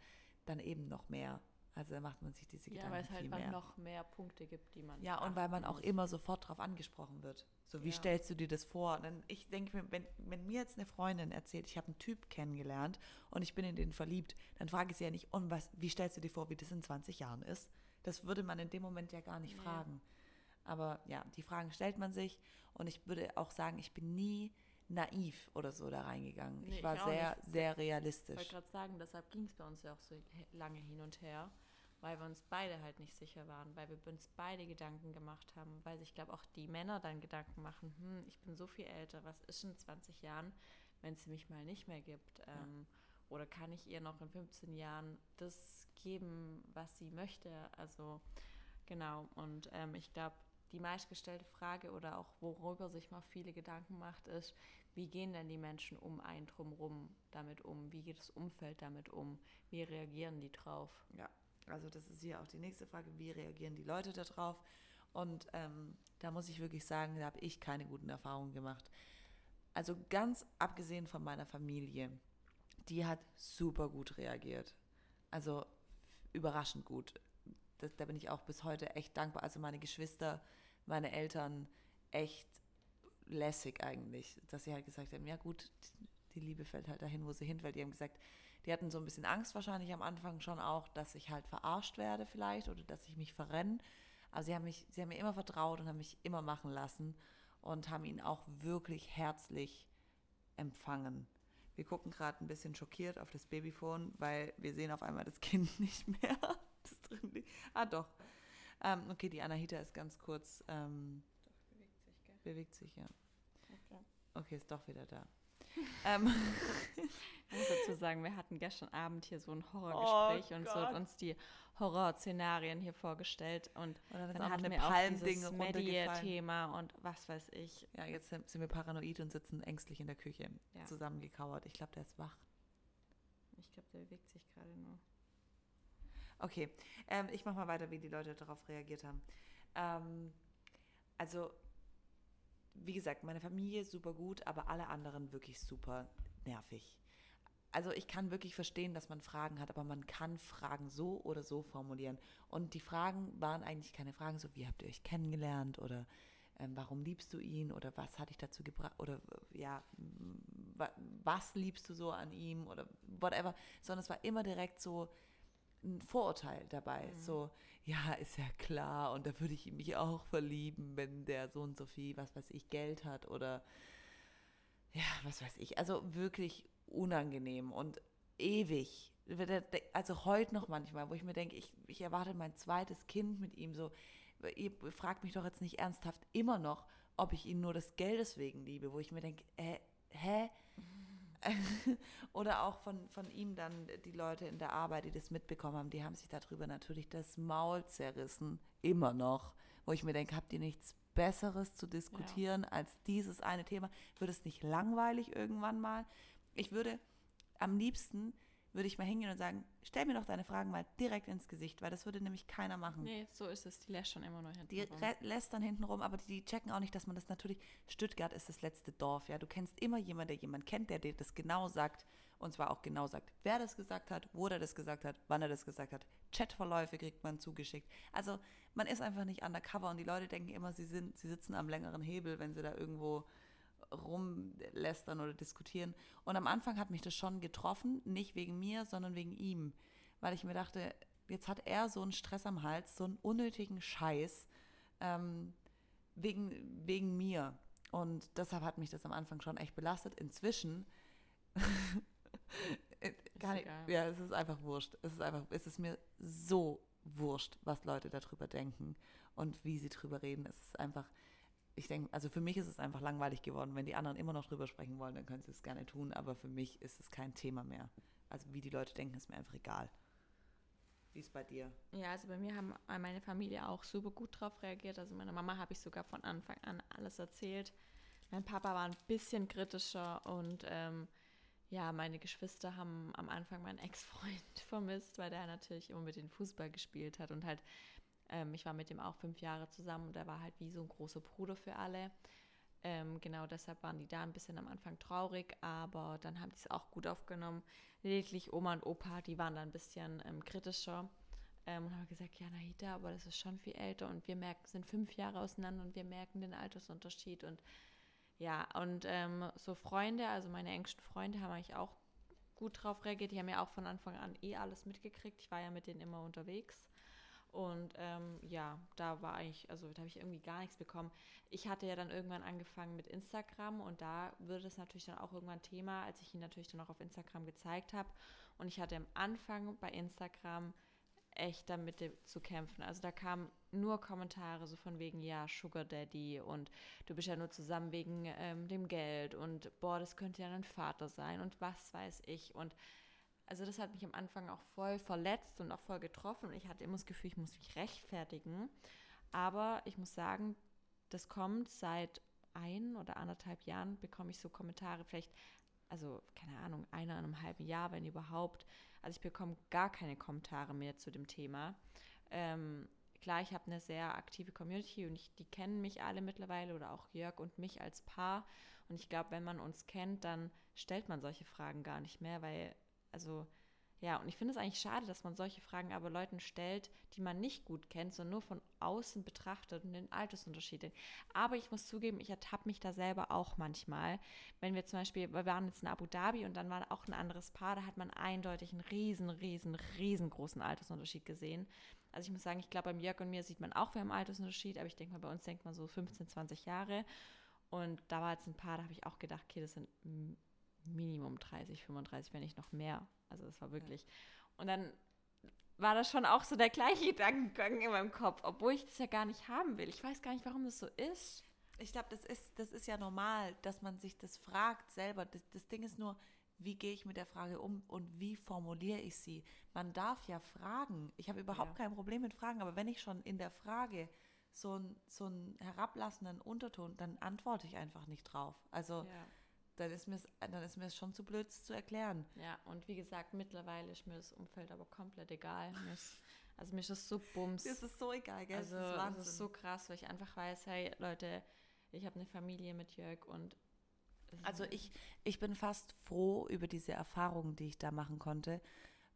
dann eben noch mehr. Also da macht man sich diese Gedanken Ja, weil es halt mehr. noch mehr Punkte gibt, die man. Ja, und weil man auch immer sofort darauf angesprochen wird. So, wie Ja. stellst du dir das vor? Dann, ich denke mir, wenn, wenn mir jetzt eine Freundin erzählt, ich habe einen Typ kennengelernt und ich bin in den verliebt, dann frage ich sie ja nicht, und was, wie stellst du dir vor, wie das in 20 Jahren ist? Das würde man in dem Moment ja gar nicht Nee. fragen. Aber ja, die Fragen stellt man sich und ich würde auch sagen, ich bin nie naiv oder so da reingegangen. Nee, ich ich war auch sehr, nicht. sehr Ich wollte realistisch. gerade sagen, deshalb ging es bei uns ja auch so lange hin und her, weil wir uns beide halt nicht sicher waren, weil wir uns beide Gedanken gemacht haben, weil sich, glaube auch die Männer dann Gedanken machen, hm, ich bin so viel älter, was ist in 20 Jahren, wenn es mich mal nicht mehr gibt? Ähm, oder kann ich ihr noch in 15 Jahren das geben, was sie möchte? Also genau, und ähm, ich glaube, die meistgestellte Frage oder auch worüber sich mal viele Gedanken macht, ist, wie gehen denn die Menschen um einen drumherum damit um? Wie geht das Umfeld damit um? Wie reagieren die drauf? Ja, also das ist hier auch die nächste Frage, wie reagieren die Leute darauf? Und ähm, da muss ich wirklich sagen, da habe ich keine guten Erfahrungen gemacht. Also ganz abgesehen von meiner Familie, die hat super gut reagiert. Also überraschend gut. Das, da bin ich auch bis heute echt dankbar. Also meine Geschwister, meine Eltern, echt lässig eigentlich, dass sie halt gesagt haben, ja gut, die Liebe fällt halt dahin, wo sie hinfällt. Die haben gesagt, die hatten so ein bisschen Angst wahrscheinlich am Anfang schon auch, dass ich halt verarscht werde vielleicht oder dass ich mich verrenne. Aber sie haben, mich, sie haben mir immer vertraut und haben mich immer machen lassen und haben ihn auch wirklich herzlich empfangen. Wir gucken gerade ein bisschen schockiert auf das Babyphone, weil wir sehen auf einmal das Kind nicht mehr. Das drin liegt. Ah, doch. Ähm, okay, die Anahita ist ganz kurz, ähm, Bewegt sich, gell? bewegt sich, ja. Okay. Okay, ist doch wieder da. Ähm, Ich muss dazu sagen, wir hatten gestern Abend hier so ein Horrorgespräch Oh und so hat Gott. uns die Horrorszenarien hier vorgestellt und dann dann hatten wir auch dieses. Media-Thema und was weiß ich. Ja, jetzt sind sind wir paranoid und sitzen ängstlich in der Küche, Ja. zusammengekauert. Ich glaube, der ist wach. Ich glaube, der bewegt sich gerade nur. Okay, ähm, ich mache mal weiter, wie die Leute darauf reagiert haben. Ähm, also, wie gesagt, meine Familie super gut, aber alle anderen wirklich super nervig. Also ich kann wirklich verstehen, dass man Fragen hat, aber man kann Fragen so oder so formulieren. Und die Fragen waren eigentlich keine Fragen so, wie habt ihr euch kennengelernt oder ähm, warum liebst du ihn oder was hat dich dazu gebracht oder äh, ja, was liebst du so an ihm oder whatever, sondern es war immer direkt so, ein Vorurteil dabei. Mhm. So, ja, ist ja klar und da würde ich mich auch verlieben, wenn der so und so viel, was weiß ich, Geld hat oder ja, was weiß ich. Also wirklich unangenehm und ewig. Also heute noch manchmal, wo ich mir denke, ich, ich erwarte mein zweites Kind mit ihm so. Ihr fragt mich doch jetzt nicht ernsthaft immer noch, ob ich ihn nur des Geldes wegen liebe, wo ich mir denke, äh, hä? Oder auch von, von ihm dann die Leute in der Arbeit, die das mitbekommen haben, die haben sich darüber natürlich das Maul zerrissen, immer noch. Wo ich mir denke, habt ihr nichts Besseres zu diskutieren als dieses eine Thema? Wird es nicht langweilig irgendwann mal? Ich würde am liebsten, würde ich mal hingehen und sagen, stell mir doch deine Fragen mal direkt ins Gesicht, weil das würde nämlich keiner machen. Nee, so ist es. Die lässt schon immer nur hinten Die rum. lässt dann hinten rum, aber die, die checken auch nicht, dass man das natürlich. Stuttgart ist das letzte Dorf, ja. Du kennst immer jemanden, der jemanden kennt, der dir das genau sagt. Und zwar auch genau sagt, wer das gesagt hat, wo der das gesagt hat, wann er das gesagt hat. Chatverläufe kriegt man zugeschickt. Also man ist einfach nicht undercover und die Leute denken immer, sie sind, sie sitzen am längeren Hebel, wenn sie da irgendwo rumlästern oder diskutieren. Und am Anfang hat mich das schon getroffen, nicht wegen mir, sondern wegen ihm. Weil ich mir dachte, jetzt hat er so einen Stress am Hals, so einen unnötigen Scheiß ähm, wegen, wegen mir. Und deshalb hat mich das am Anfang schon echt belastet. Inzwischen äh, gar nicht, ja, es ist einfach wurscht. Es ist einfach, es ist mir so wurscht, was Leute darüber denken und wie sie drüber reden. Es ist einfach, ich denke, also für mich ist es einfach langweilig geworden. Wenn die anderen immer noch drüber sprechen wollen, dann können sie es gerne tun, aber für mich ist es kein Thema mehr. Also wie die Leute denken, ist mir einfach egal. Wie ist bei dir? Ja, also bei mir haben meine Familie auch super gut drauf reagiert. Also meiner Mama habe ich sogar von Anfang an alles erzählt. Mein Papa war ein bisschen kritischer und ähm, ja, meine Geschwister haben am Anfang meinen Ex-Freund vermisst, weil der natürlich immer mit dem Fußball gespielt hat und halt, ähm, ich war mit ihm auch fünf Jahre zusammen und er war halt wie so ein großer Bruder für alle. Ähm, genau deshalb waren die da ein bisschen am Anfang traurig, aber dann haben die es auch gut aufgenommen. Lediglich Oma und Opa, die waren da ein bisschen ähm, kritischer ähm, und haben gesagt, ja, Nahita, aber das ist schon viel älter und wir merken, sind fünf Jahre auseinander und wir merken den Altersunterschied und ja, und ähm, so Freunde, also meine engsten Freunde haben eigentlich auch gut drauf reagiert. Die haben ja auch von Anfang an eh alles mitgekriegt. Ich war ja mit denen immer unterwegs. Und ähm, ja, da war eigentlich, also da habe ich irgendwie gar nichts bekommen. Ich hatte ja dann irgendwann angefangen mit Instagram und da würde es natürlich dann auch irgendwann Thema, als ich ihn natürlich dann auch auf Instagram gezeigt habe. Und ich hatte am Anfang bei Instagram echt damit zu kämpfen. Also da kamen nur Kommentare so von wegen, ja, Sugar Daddy und du bist ja nur zusammen wegen ähm, dem Geld und boah, das könnte ja dein Vater sein und was weiß ich. Und also das hat mich am Anfang auch voll verletzt und auch voll getroffen ich hatte immer das Gefühl, ich muss mich rechtfertigen. Aber ich muss sagen, das kommt seit ein oder anderthalb Jahren, bekomme ich so Kommentare, vielleicht, also keine Ahnung, einer in einem halben Jahr, wenn überhaupt. Also ich bekomme gar keine Kommentare mehr zu dem Thema. Ähm, klar, ich habe eine sehr aktive Community und ich, die kennen mich alle mittlerweile oder auch Jörg und mich als Paar. Und ich glaube, wenn man uns kennt, dann stellt man solche Fragen gar nicht mehr, weil, also ja, und ich finde es eigentlich schade, dass man solche Fragen aber Leuten stellt, die man nicht gut kennt, sondern nur von außen betrachtet und den Altersunterschied. Aber ich muss zugeben, ich ertappe mich da selber auch manchmal. Wenn wir zum Beispiel, wir waren jetzt in Abu Dhabi und dann war auch ein anderes Paar, da hat man eindeutig einen riesen, riesen, riesengroßen Altersunterschied gesehen. Also ich muss sagen, ich glaube, beim Jörg und mir sieht man auch, wir haben einen Altersunterschied, aber ich denke mal, bei uns denkt man so 15, 20 Jahre. Und da war jetzt ein Paar, da habe ich auch gedacht, okay, das sind Minimum 30, 35, wenn nicht noch mehr. Also es war wirklich. Ja. Und dann war das schon auch so der gleiche Gedankengang in meinem Kopf, obwohl ich das ja gar nicht haben will. Ich weiß gar nicht, warum das so ist. Ich glaube, das ist, das ist ja normal, dass man sich das fragt selber. Das, das Ding ist nur, wie gehe ich mit der Frage um und wie formuliere ich sie? Man darf ja fragen. Ich habe überhaupt ja. kein Problem mit Fragen, aber wenn ich schon in der Frage so, ein, so einen herablassenden Unterton, dann antworte ich einfach nicht drauf. Also ja dann ist mir dann ist mir schon zu blöd zu erklären. Ja, und wie gesagt, mittlerweile ist mir das Umfeld aber komplett egal. Mir ist, also mir ist das so bums. Das ist so egal, gell? Also das ist, Wahnsinn. das ist so krass, weil ich einfach weiß, hey Leute, ich habe eine Familie mit Jörg und also ich, ich bin fast froh über diese Erfahrungen, die ich da machen konnte,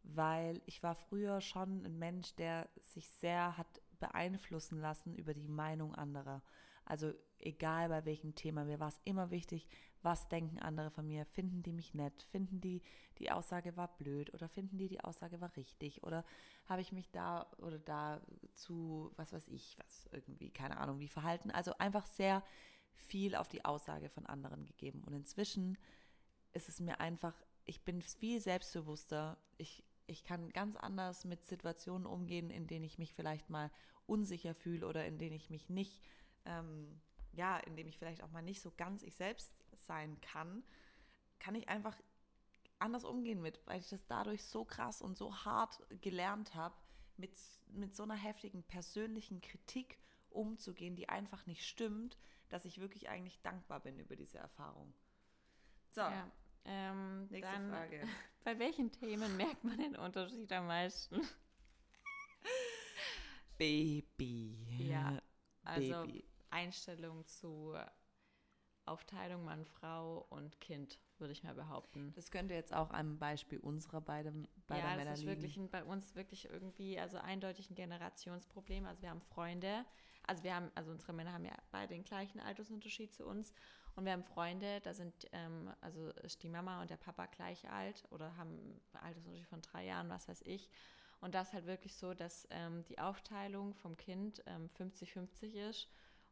weil ich war früher schon ein Mensch, der sich sehr hat beeinflussen lassen über die Meinung anderer. Also egal bei welchem Thema, mir war es immer wichtig, was denken andere von mir? Finden die mich nett? Finden die, die Aussage war blöd? Oder finden die, die Aussage war richtig? Oder habe ich mich da oder da zu, was weiß ich, was irgendwie, keine Ahnung, wie verhalten? Also einfach sehr viel auf die Aussage von anderen gegeben. Und inzwischen ist es mir einfach, ich bin viel selbstbewusster. Ich, ich kann ganz anders mit Situationen umgehen, in denen ich mich vielleicht mal unsicher fühle oder in denen ich mich nicht ähm, ja, in dem ich vielleicht auch mal nicht so ganz ich selbst sein kann, kann ich einfach anders umgehen mit, weil ich das dadurch so krass und so hart gelernt habe, mit, mit so einer heftigen persönlichen Kritik umzugehen, die einfach nicht stimmt, dass ich wirklich eigentlich dankbar bin über diese Erfahrung. So, ja, ähm, nächste dann, Frage. Bei welchen Themen merkt man den Unterschied am meisten? Baby. Ja, also Baby. Einstellung zu Aufteilung Mann, Frau und Kind, würde ich mal behaupten. Das könnte jetzt auch am Beispiel unserer beiden beider ja, Männer das ist wirklich ein, bei uns wirklich irgendwie, also eindeutig ein Generationsproblem. Also wir haben Freunde, also wir haben, also unsere Männer haben ja beide den gleichen Altersunterschied zu uns und wir haben Freunde, da sind, ähm, also ist die Mama und der Papa gleich alt oder haben einen Altersunterschied von drei Jahren, was weiß ich. Und das ist halt wirklich so, dass ähm, die Aufteilung vom Kind 50-50 ähm, ist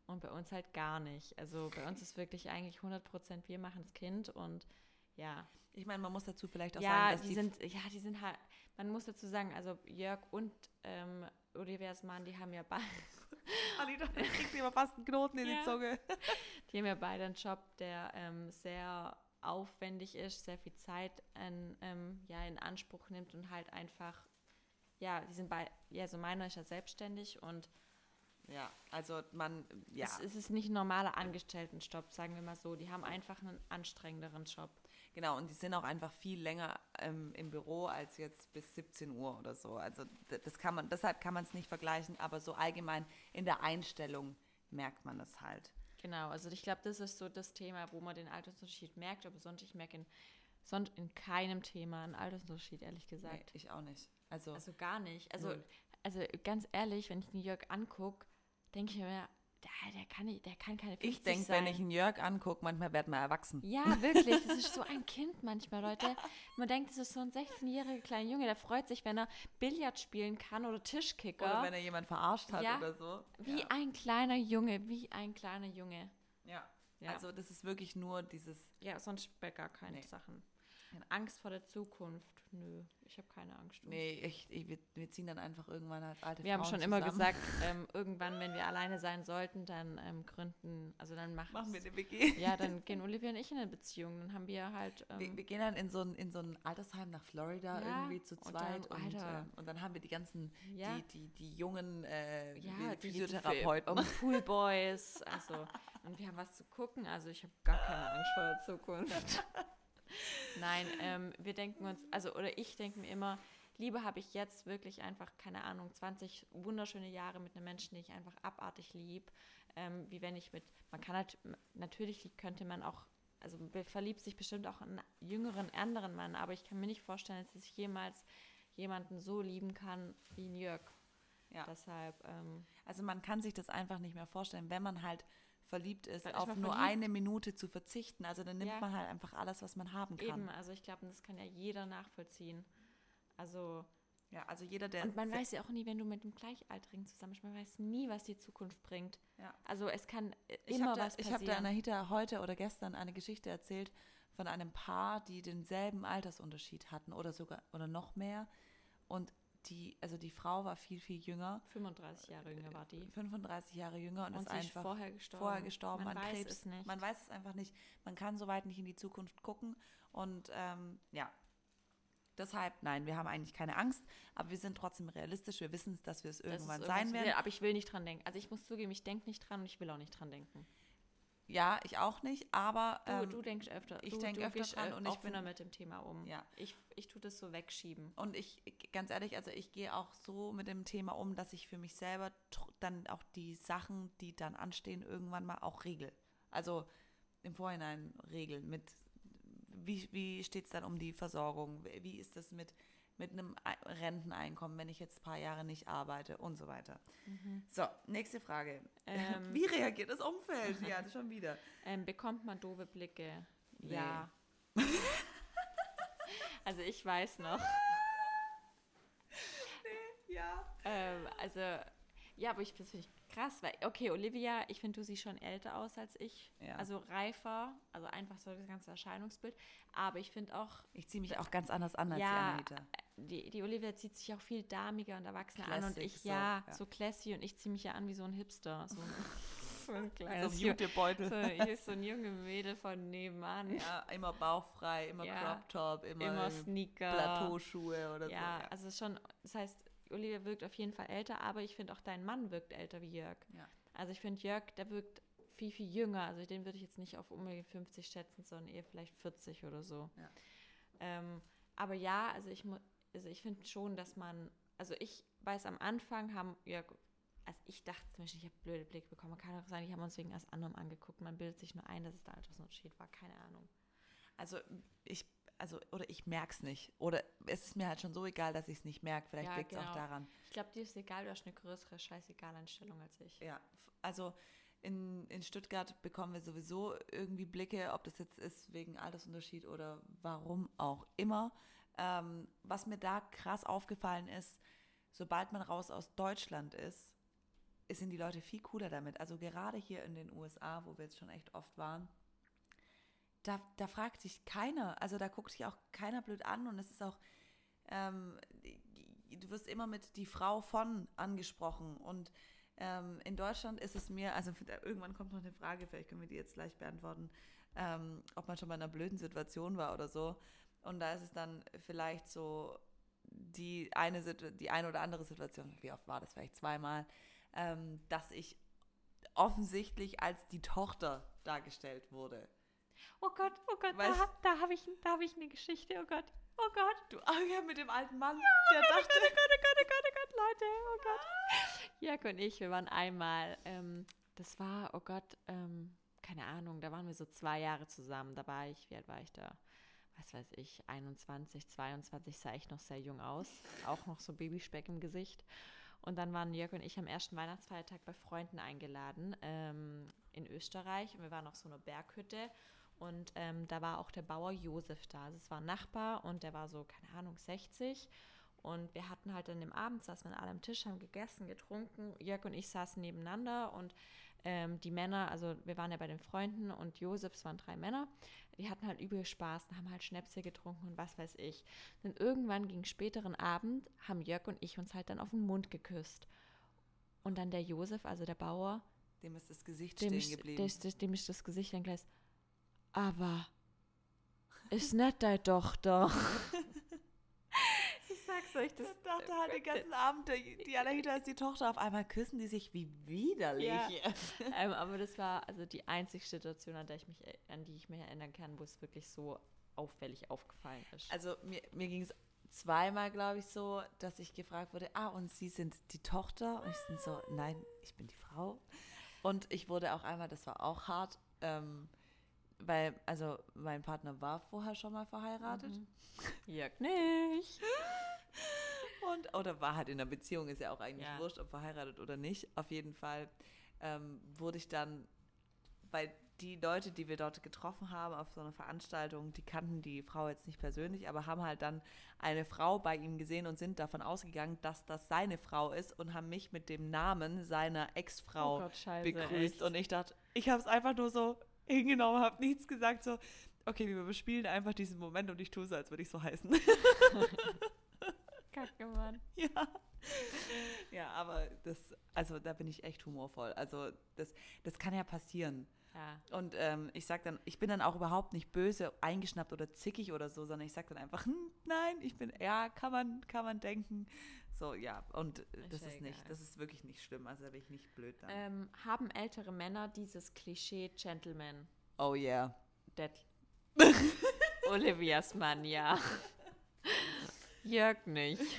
und bei uns halt gar nicht. Also bei uns ist wirklich eigentlich 100 Prozent, wir machen das Kind und ja. Ich meine, man muss dazu vielleicht auch ja, sagen, dass die, die sind, ja, die sind halt, man muss dazu sagen, also Jörg und ähm, Olivers Mann, die haben ja beide. Anita kriegt immer fast einen Knoten in ja. die Zunge. die haben ja beide einen Job, der ähm, sehr aufwendig ist, sehr viel Zeit in, ähm, ja, in Anspruch nimmt und halt einfach ja, die sind bei, ja, so meiner ist ja selbstständig und Ja, also man, ja. es, es ist nicht ein normaler Angestelltenjob, sagen wir mal so. Die haben einfach einen anstrengenderen Job. Genau, und die sind auch einfach viel länger ähm, im Büro als jetzt bis 17 Uhr oder so. Also das kann man, deshalb kann man es nicht vergleichen, aber so allgemein in der Einstellung merkt man das halt. Genau, also ich glaube, das ist so das Thema, wo man den Altersunterschied merkt, aber sonst, ich merke in, sonst in keinem Thema einen Altersunterschied, ehrlich Nee, gesagt. ich auch nicht. Also, Also gar nicht. Also, Null. also ganz ehrlich, wenn ich den Jörg angucke, denke ich mir, der, der, kann, nicht- der kann keine 50 ich denke, wenn ich einen Jörg angucke, manchmal wird man erwachsen. Ja, wirklich. Das ist so ein Kind manchmal, Leute. Man denkt, das ist so ein 16-jähriger kleiner Junge, der freut sich, wenn er Billard spielen kann oder Tischkicker. Oder wenn er jemand verarscht hat Ja, oder so. wie ja. ein kleiner Junge, wie ein kleiner Junge. Ja. Ja. Also das ist wirklich nur dieses, Ja, sonst bei gar keine Nee. Sachen. Angst vor der Zukunft. Nö, ich habe keine Angst. du? nee, ich, ich, wir, ziehen dann einfach irgendwann als alte Wir haben Frauen schon immer zusammen. gesagt, ähm, irgendwann, wenn wir alleine sein sollten, dann ähm, gründen, also dann machen, Machen wir eine WG. Ja, dann gehen Olivia und ich in eine Beziehung. Dann haben wir halt. Ähm, Wir, wir gehen dann in so ein, in so ein Altersheim nach Florida Ja, irgendwie zu und zweit dann, und, Alter. ähm, und dann haben wir die ganzen, Ja. die, die, die jungen äh, ja, die- die- Physiotherapeuten. Die, um Poolboys. Also, und wir haben was zu gucken. Also, ich habe gar keine Angst vor der Zukunft. Nein, ähm, wir denken uns, also, oder ich denke mir immer, lieber habe ich jetzt wirklich einfach, keine Ahnung, 20 wunderschöne Jahre mit einem Menschen, den ich einfach abartig lieb, ähm, wie wenn ich mit, man kann halt, natürlich könnte man auch, also verliebt sich bestimmt auch in einen jüngeren, anderen Mann, aber ich kann mir nicht vorstellen, dass ich jemals jemanden so lieben kann wie Jörg. Ja. Deshalb, ähm, Also man kann sich das einfach nicht mehr vorstellen, wenn man halt verliebt ist, auf nur verliebt. eine Minute zu verzichten. Also dann nimmt Ja. man halt einfach alles, was man haben kann. Eben, also ich glaube, das kann ja jeder nachvollziehen. Also, Ja, also jeder, der und man weiß ja auch nie, wenn du mit einem Gleichaltrigen zusammen bist, man weiß nie, was die Zukunft bringt. Ja. Also es kann Ich immer habe da, was ich hab passieren. da Anahita heute oder gestern eine Geschichte erzählt von einem Paar, die denselben Altersunterschied hatten oder sogar oder noch mehr. Und die, also die Frau war viel, viel jünger, 35 Jahre jünger war die. 35 Jahre jünger und, Und ist sie ist einfach vorher gestorben. vorher gestorben Man an weiß Krebs. es nicht. Man weiß es einfach nicht. Man kann so weit nicht in die Zukunft gucken. Und ähm, ja, deshalb, nein, wir haben eigentlich keine Angst, aber wir sind trotzdem realistisch. Wir wissen, dass wir es irgendwann sein werden. Aber ich will nicht dran denken. Also ich muss zugeben, ich denke nicht dran und ich will auch nicht dran denken. Ja, ich auch nicht, aber Du, ähm, du denkst öfter. ich du, denk du öfter dran äh, und ich offener find- mit dem Thema um. Ja. Ich, ich tue das so wegschieben. Und ich, ganz ehrlich, also ich gehe auch so mit dem Thema um, dass ich für mich selber dann auch die Sachen, die dann anstehen, irgendwann mal auch regel. Also im Vorhinein regeln mit, wie, wie steht es dann um die Versorgung? Wie ist das mit, mit einem Ei- Renteneinkommen, wenn ich jetzt ein paar Jahre nicht arbeite und so weiter. So, nächste Frage. Ähm. wie reagiert das Umfeld? Ja, das schon wieder. Ähm, bekommt man doofe Blicke? Nee. Ja. also ich weiß noch. Ja. Ähm, also, ja, aber ich finde ich krass, weil, okay, Olivia, ich finde, du siehst schon älter aus als ich. Ja. Also reifer, also einfach so das ganze Erscheinungsbild. Aber ich finde auch, Ich ziehe mich auch ganz anders an als Ja, die Anahita. Die, die Olivia zieht sich auch viel damiger und erwachsener an und Classic, ich, so, ja, ja. so classy und ich ziehe mich ja an wie so ein Hipster. So ein, so ein So kleines ein Ju- Jutebeutel. so, hier ist so ein junge Mädel von nebenan. Ja, immer bauchfrei, immer Ja. Crop Top, immer, Immer Sneaker. Plateauschuhe oder Ja, so. also schon, das heißt, Olivia wirkt auf jeden Fall älter, aber ich finde auch dein Mann wirkt älter wie Jörg. Ja. Also ich finde Jörg, der wirkt viel, viel jünger. Also den würde ich jetzt nicht auf unbedingt 50 schätzen, sondern eher vielleicht 40 oder so. Ja. Ähm, aber ja, also ich, also ich finde schon, dass man, also ich weiß am Anfang haben Jörg, also ich dachte zum Beispiel, ich habe blöde Blick bekommen. Man kann auch sagen, die haben uns wegen erst anderem angeguckt. Man bildet sich nur ein, dass es der Altersunterschied war. Keine Ahnung. Also ich, also, oder ich merke es nicht. Oder es ist mir halt schon so egal, dass ich es nicht merke. Vielleicht Ja, liegt es auch genau. daran. Ich glaube, dir ist egal, du hast eine größere Scheißegal-Einstellung als ich. Ja, also in, in Stuttgart bekommen wir sowieso irgendwie Blicke, ob das jetzt ist wegen Altersunterschied oder warum auch immer. Ähm, was mir da krass aufgefallen ist, sobald man raus aus Deutschland ist, sind die Leute viel cooler damit. Also gerade hier in den USA, wo wir jetzt schon echt oft waren, da, da fragt sich keiner, also da guckt sich auch keiner blöd an und es ist auch, ähm, du wirst immer mit die Frau von angesprochen und ähm, in Deutschland ist es mir, also irgendwann kommt noch eine Frage, vielleicht können wir die jetzt gleich beantworten, ähm, ob man schon mal in einer blöden Situation war oder so. Und da ist es dann vielleicht so, die eine, die eine oder andere Situation, wie oft war das vielleicht zweimal, ähm, dass ich offensichtlich als die Tochter dargestellt wurde. Oh Gott, oh Gott, Weißt- da, da habe ich, da hab ich eine Geschichte, oh Gott, oh Gott. Du, ah ja, mit dem alten Mann, der Oh dachte, Gott, oh Gott, oh Gott, oh Gott, oh Gott, Leute, oh Gott. Jörg und ich, wir waren einmal, ähm, das war, oh Gott, ähm, keine Ahnung, da waren wir so zwei Jahre zusammen. Da war ich, wie alt war ich da? Was weiß ich, 21, 22, sah ich noch sehr jung aus. Auch noch so Babyspeck im Gesicht. Und dann waren Jörg und ich am ersten Weihnachtsfeiertag bei Freunden eingeladen ähm, in Österreich. Und wir waren auf so einer Berghütte. Und ähm, da war auch der Bauer Josef da. Also es war ein Nachbar und der war so, keine Ahnung, 60. Und wir hatten halt dann im Abend, saßen wir alle am Tisch, haben gegessen, getrunken. Jörg und ich saßen nebeneinander und ähm, die Männer, also wir waren ja bei den Freunden und Josef, es waren drei Männer, die hatten halt übel Spaß und haben halt Schnäpse getrunken und was weiß ich. Dann irgendwann gegen späteren Abend haben Jörg und ich uns halt dann auf den Mund geküsst. Und dann der Josef, also der Bauer, dem ist das Gesicht dem stehen ist, geblieben. dem, dem ist das Gesicht dann gleich, aber ist nicht deine Tochter. ich sag's euch, das Ich dachte halt den ganzen Abend, die Anahita ist die Tochter, auf einmal küssen die sich wie widerlich. Ja. ähm, aber das war also die einzige Situation, an, der ich mich, an die ich mich erinnern kann, wo es wirklich so auffällig aufgefallen ist. Also mir, mir ging es zweimal, glaube ich, so, dass ich gefragt wurde, ah, und Sie sind die Tochter? Und ich bin so, nein, ich bin die Frau. Und ich wurde auch einmal, das war auch hart, ähm, weil, also mein Partner war vorher schon mal verheiratet. Jörg nicht. Und, oder war halt in einer Beziehung, ist ja auch eigentlich Ja. wurscht, ob verheiratet oder nicht. Auf jeden Fall ähm, wurde ich dann, weil die Leute, die wir dort getroffen haben auf so einer Veranstaltung, die kannten die Frau jetzt nicht persönlich, aber haben halt dann eine Frau bei ihm gesehen und sind davon ausgegangen, dass das seine Frau ist und haben mich mit dem Namen seiner Ex-Frau Oh Gott, scheiße, begrüßt. echt. Und ich dachte, ich habe es einfach nur so hingenommen, habe nichts gesagt, so, okay, wir bespielen einfach diesen Moment und ich tue so, als würde ich so heißen. Kacke, Mann. Ja. Ja, aber das, also da bin ich echt humorvoll. Also das, das kann ja passieren. Ja. Und ähm, ich sag dann, ich bin dann auch überhaupt nicht böse, eingeschnappt oder zickig oder so, sondern ich sag dann einfach, hm, nein, ich bin, ja, kann man, kann man denken. So, ja, und das ja ist nicht, egal. das ist wirklich nicht schlimm. Also da bin ich nicht blöd dann. Ähm, haben ältere Männer dieses Klischee Gentleman? oh yeah. Olivias Mann, ja. Jörg nicht.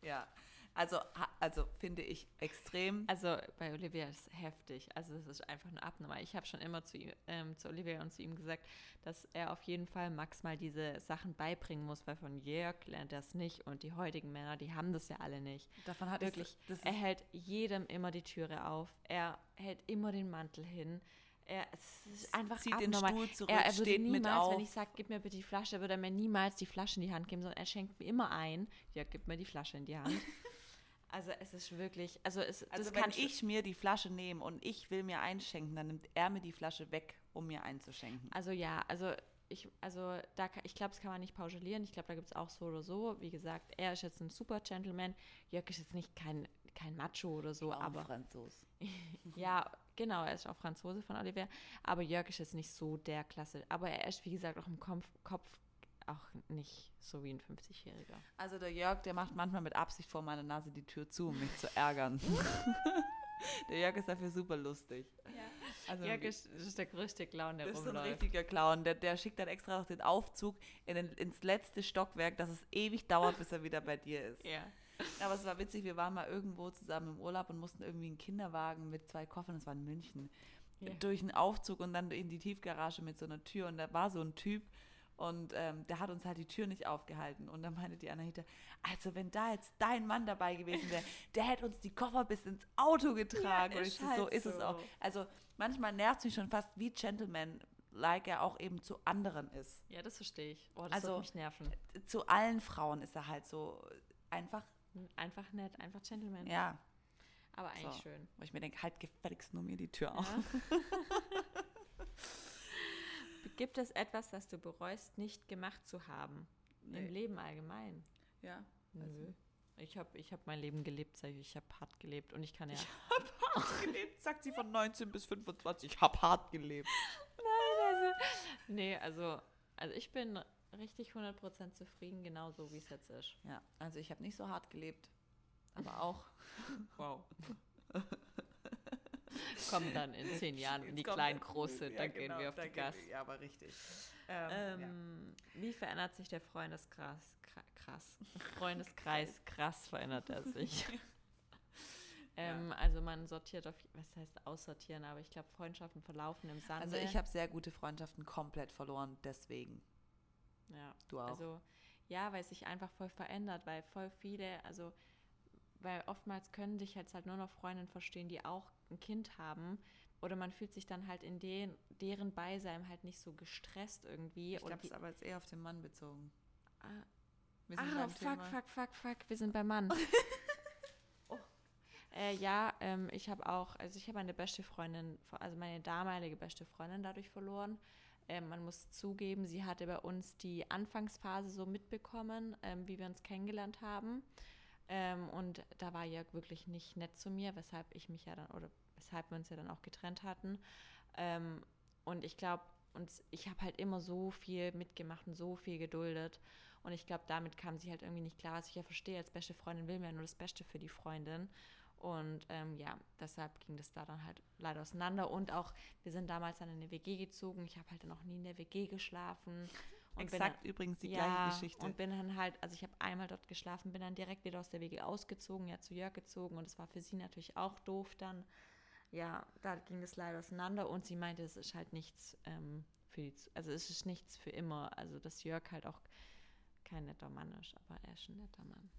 Ja. Also, also finde ich extrem. Also bei Olivia ist es heftig. Also es ist einfach nur abnormal. Ich habe schon immer zu, ihm, ähm, zu Olivia und zu ihm gesagt, dass er auf jeden Fall Max mal diese Sachen beibringen muss, weil von Jörg lernt er es nicht und die heutigen Männer, die haben das ja alle nicht. Davon hat Wirklich, Das er ist, hält jedem immer die Türe auf. Er hält immer den Mantel hin. Er es ist einfach zieht den abnormal. Stuhl zurück, er, er würde steht mit niemals, auf. wenn ich sage, gib mir bitte die Flasche, würde er mir niemals die Flasche in die Hand geben, sondern er schenkt mir immer ein. Ja, gib mir die Flasche in die Hand. also es ist wirklich, also es, also das wenn kann ich mir die Flasche nehme und ich will mir einschenken, dann nimmt er mir die Flasche weg, um mir einzuschenken. Also ja, also ich, also da, ich glaube, das kann man nicht pauschalieren. Ich glaube, da gibt es auch so oder so. Wie gesagt, er ist jetzt ein super Gentleman. Jörg ist jetzt nicht kein, kein Macho oder so, aber Franzos. ja, genau, er ist auch Franzose von Oliver. Aber Jörg ist jetzt nicht so der Klasse. Aber er ist, wie gesagt, auch im Kopf, Kopf auch nicht so wie ein 50-Jähriger. Also der Jörg, der macht manchmal mit Absicht vor meiner Nase die Tür zu, um mich zu ärgern. der Jörg ist dafür super lustig. Also Jörg ist, ist der größte Clown, der das ist so ein rumläuft. richtiger Clown. Der, der schickt dann extra noch den Aufzug in den, ins letzte Stockwerk, dass es ewig dauert, bis er wieder bei dir ist. Ja. Aber es war witzig, wir waren mal irgendwo zusammen im Urlaub und mussten irgendwie einen Kinderwagen mit zwei Koffern, das war in München, Ja. durch einen Aufzug und dann in die Tiefgarage mit so einer Tür. Und da war so ein Typ und ähm, der hat uns halt die Tür nicht aufgehalten. Und dann meinte die Anahita, also wenn da jetzt dein Mann dabei gewesen wäre, der hätte uns die Koffer bis ins Auto getragen. Ja, und ich so, halt so ist es so. auch. Also manchmal nervt es mich schon fast wie Gentleman, like er auch eben zu anderen ist. ja, das verstehe ich. Oh, das Also- wird mich nerven. Zu allen Frauen ist er halt so einfach, Einfach nett, einfach Gentleman. ja, Aber eigentlich So. schön. wo ich mir denke, halt gefälligst nur mir die Tür auf. Gibt es etwas, das du bereust, nicht gemacht zu haben? Nee. Im Leben allgemein? Ja. Nö. Ich habe ich hab mein Leben gelebt, sag ich. Ich habe hart gelebt und ich kann ja. hart gelebt, sagt sie von 19 bis 25. Ich hab hart gelebt. also, nee, also, also ich bin richtig 100% zufrieden, genau so wie es jetzt ist. Ja, also ich habe nicht so hart gelebt, aber auch. wow. Kommen dann in zehn Jahren in die kleinen Große, dann gehen genau, wir auf die Gas. Ja, aber richtig. Ähm, ähm, ja. Wie verändert sich der Freundeskreis? Krass. Freundeskreis, krass verändert er sich. Ähm, ja. Also man sortiert auf, was heißt aussortieren, aber ich glaube, Freundschaften verlaufen im Sande. Also ich habe sehr gute Freundschaften komplett verloren, deswegen. Ja. Du auch. Also ja, weil es sich einfach voll verändert, weil voll viele, also weil oftmals können dich jetzt halt nur noch Freundinnen verstehen, die auch ein Kind haben. Oder man fühlt sich dann halt in den, deren Beisein halt nicht so gestresst irgendwie. Ich glaube, es ist aber jetzt eher auf den Mann bezogen. Ah, ah fuck, Thema. fuck, fuck, fuck, wir sind beim Mann. oh. äh, ja, ähm, ich habe auch, also ich habe meine beste Freundin, also meine damalige beste Freundin dadurch verloren. Ähm, man muss zugeben, sie hatte bei uns die Anfangsphase so mitbekommen, ähm, wie wir uns kennengelernt haben. Ähm, und da war Jörg wirklich nicht nett zu mir, weshalb ich mich ja dann, oder weshalb wir uns ja dann auch getrennt hatten. Ähm, und ich glaube, und ich habe halt immer so viel mitgemacht und so viel geduldet. Und ich glaube, damit kam sie halt irgendwie nicht klar. Also ich ja verstehe, als beste Freundin will man ja nur das Beste für die Freundin. Und ähm, ja, deshalb ging das da dann halt leider auseinander. Und auch, wir sind damals dann in eine WG gezogen. Ich habe halt dann auch nie in der WG geschlafen. Und Exakt dann, übrigens die ja, gleiche Geschichte. Und bin dann halt, also ich habe einmal dort geschlafen, bin dann direkt wieder aus der WG ausgezogen, ja zu Jörg gezogen und es war für sie natürlich auch doof dann. Ja, da ging es leider auseinander und sie meinte, es ist halt nichts ähm, für die, also es ist nichts für immer. Also dass Jörg halt auch kein netter Mann ist, aber er ist ein netter Mann.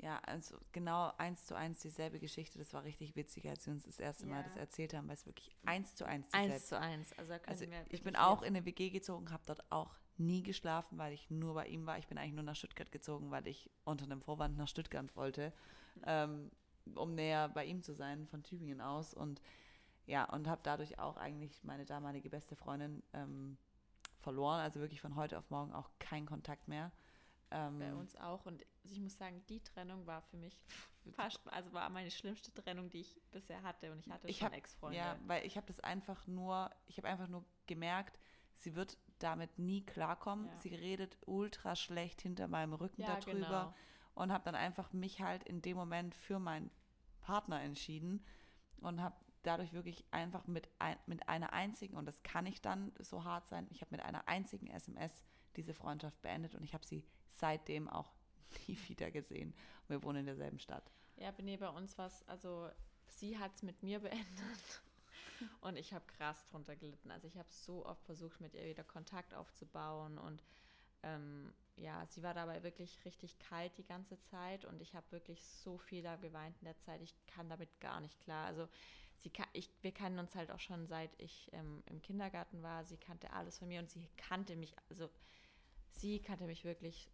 Ja, also genau eins zu eins dieselbe Geschichte. Das war richtig witzig, als sie uns das erste Mal das erzählt haben, weil es wirklich eins zu eins dieselbe. Eins zu eins. Also, also ich bin auch in eine WG gezogen, habe dort auch nie geschlafen, weil ich nur bei ihm war. Ich bin eigentlich nur nach Stuttgart gezogen, weil ich unter einem Vorwand nach Stuttgart wollte, ähm, um näher bei ihm zu sein, von Tübingen aus. Und ja, und habe dadurch auch eigentlich meine damalige beste Freundin ähm, verloren. Also wirklich von heute auf morgen auch kein Kontakt mehr. Ähm, Bei uns auch. Und ich muss sagen, die Trennung war für mich fast, also war meine schlimmste Trennung, die ich bisher hatte. Und ich hatte ich schon Ex-Freunde. Ja, weil ich habe das einfach nur, ich habe einfach nur gemerkt, sie wird damit nie klarkommen. Ja. Sie redet ultra schlecht hinter meinem Rücken ja, darüber. Genau. Und habe dann einfach mich halt in dem Moment für meinen Partner entschieden und habe dadurch wirklich einfach mit, ein, mit einer einzigen, und das kann ich dann so hart sein, ich habe mit einer einzigen SMS diese Freundschaft beendet und ich habe sie seitdem auch nie wieder gesehen. Wir wohnen in derselben Stadt. Ja, nee, bei uns war es, also sie hat es mit mir beendet und ich habe krass drunter gelitten. Also ich habe so oft versucht, mit ihr wieder Kontakt aufzubauen und ähm, ja, sie war dabei wirklich richtig kalt die ganze Zeit und ich habe wirklich so viel da geweint in der Zeit. Ich kann damit gar nicht klar. Also sie kann, ich, wir kennen uns halt auch schon seit ich ähm, im Kindergarten war. Sie kannte alles von mir und sie kannte mich, also sie kannte mich wirklich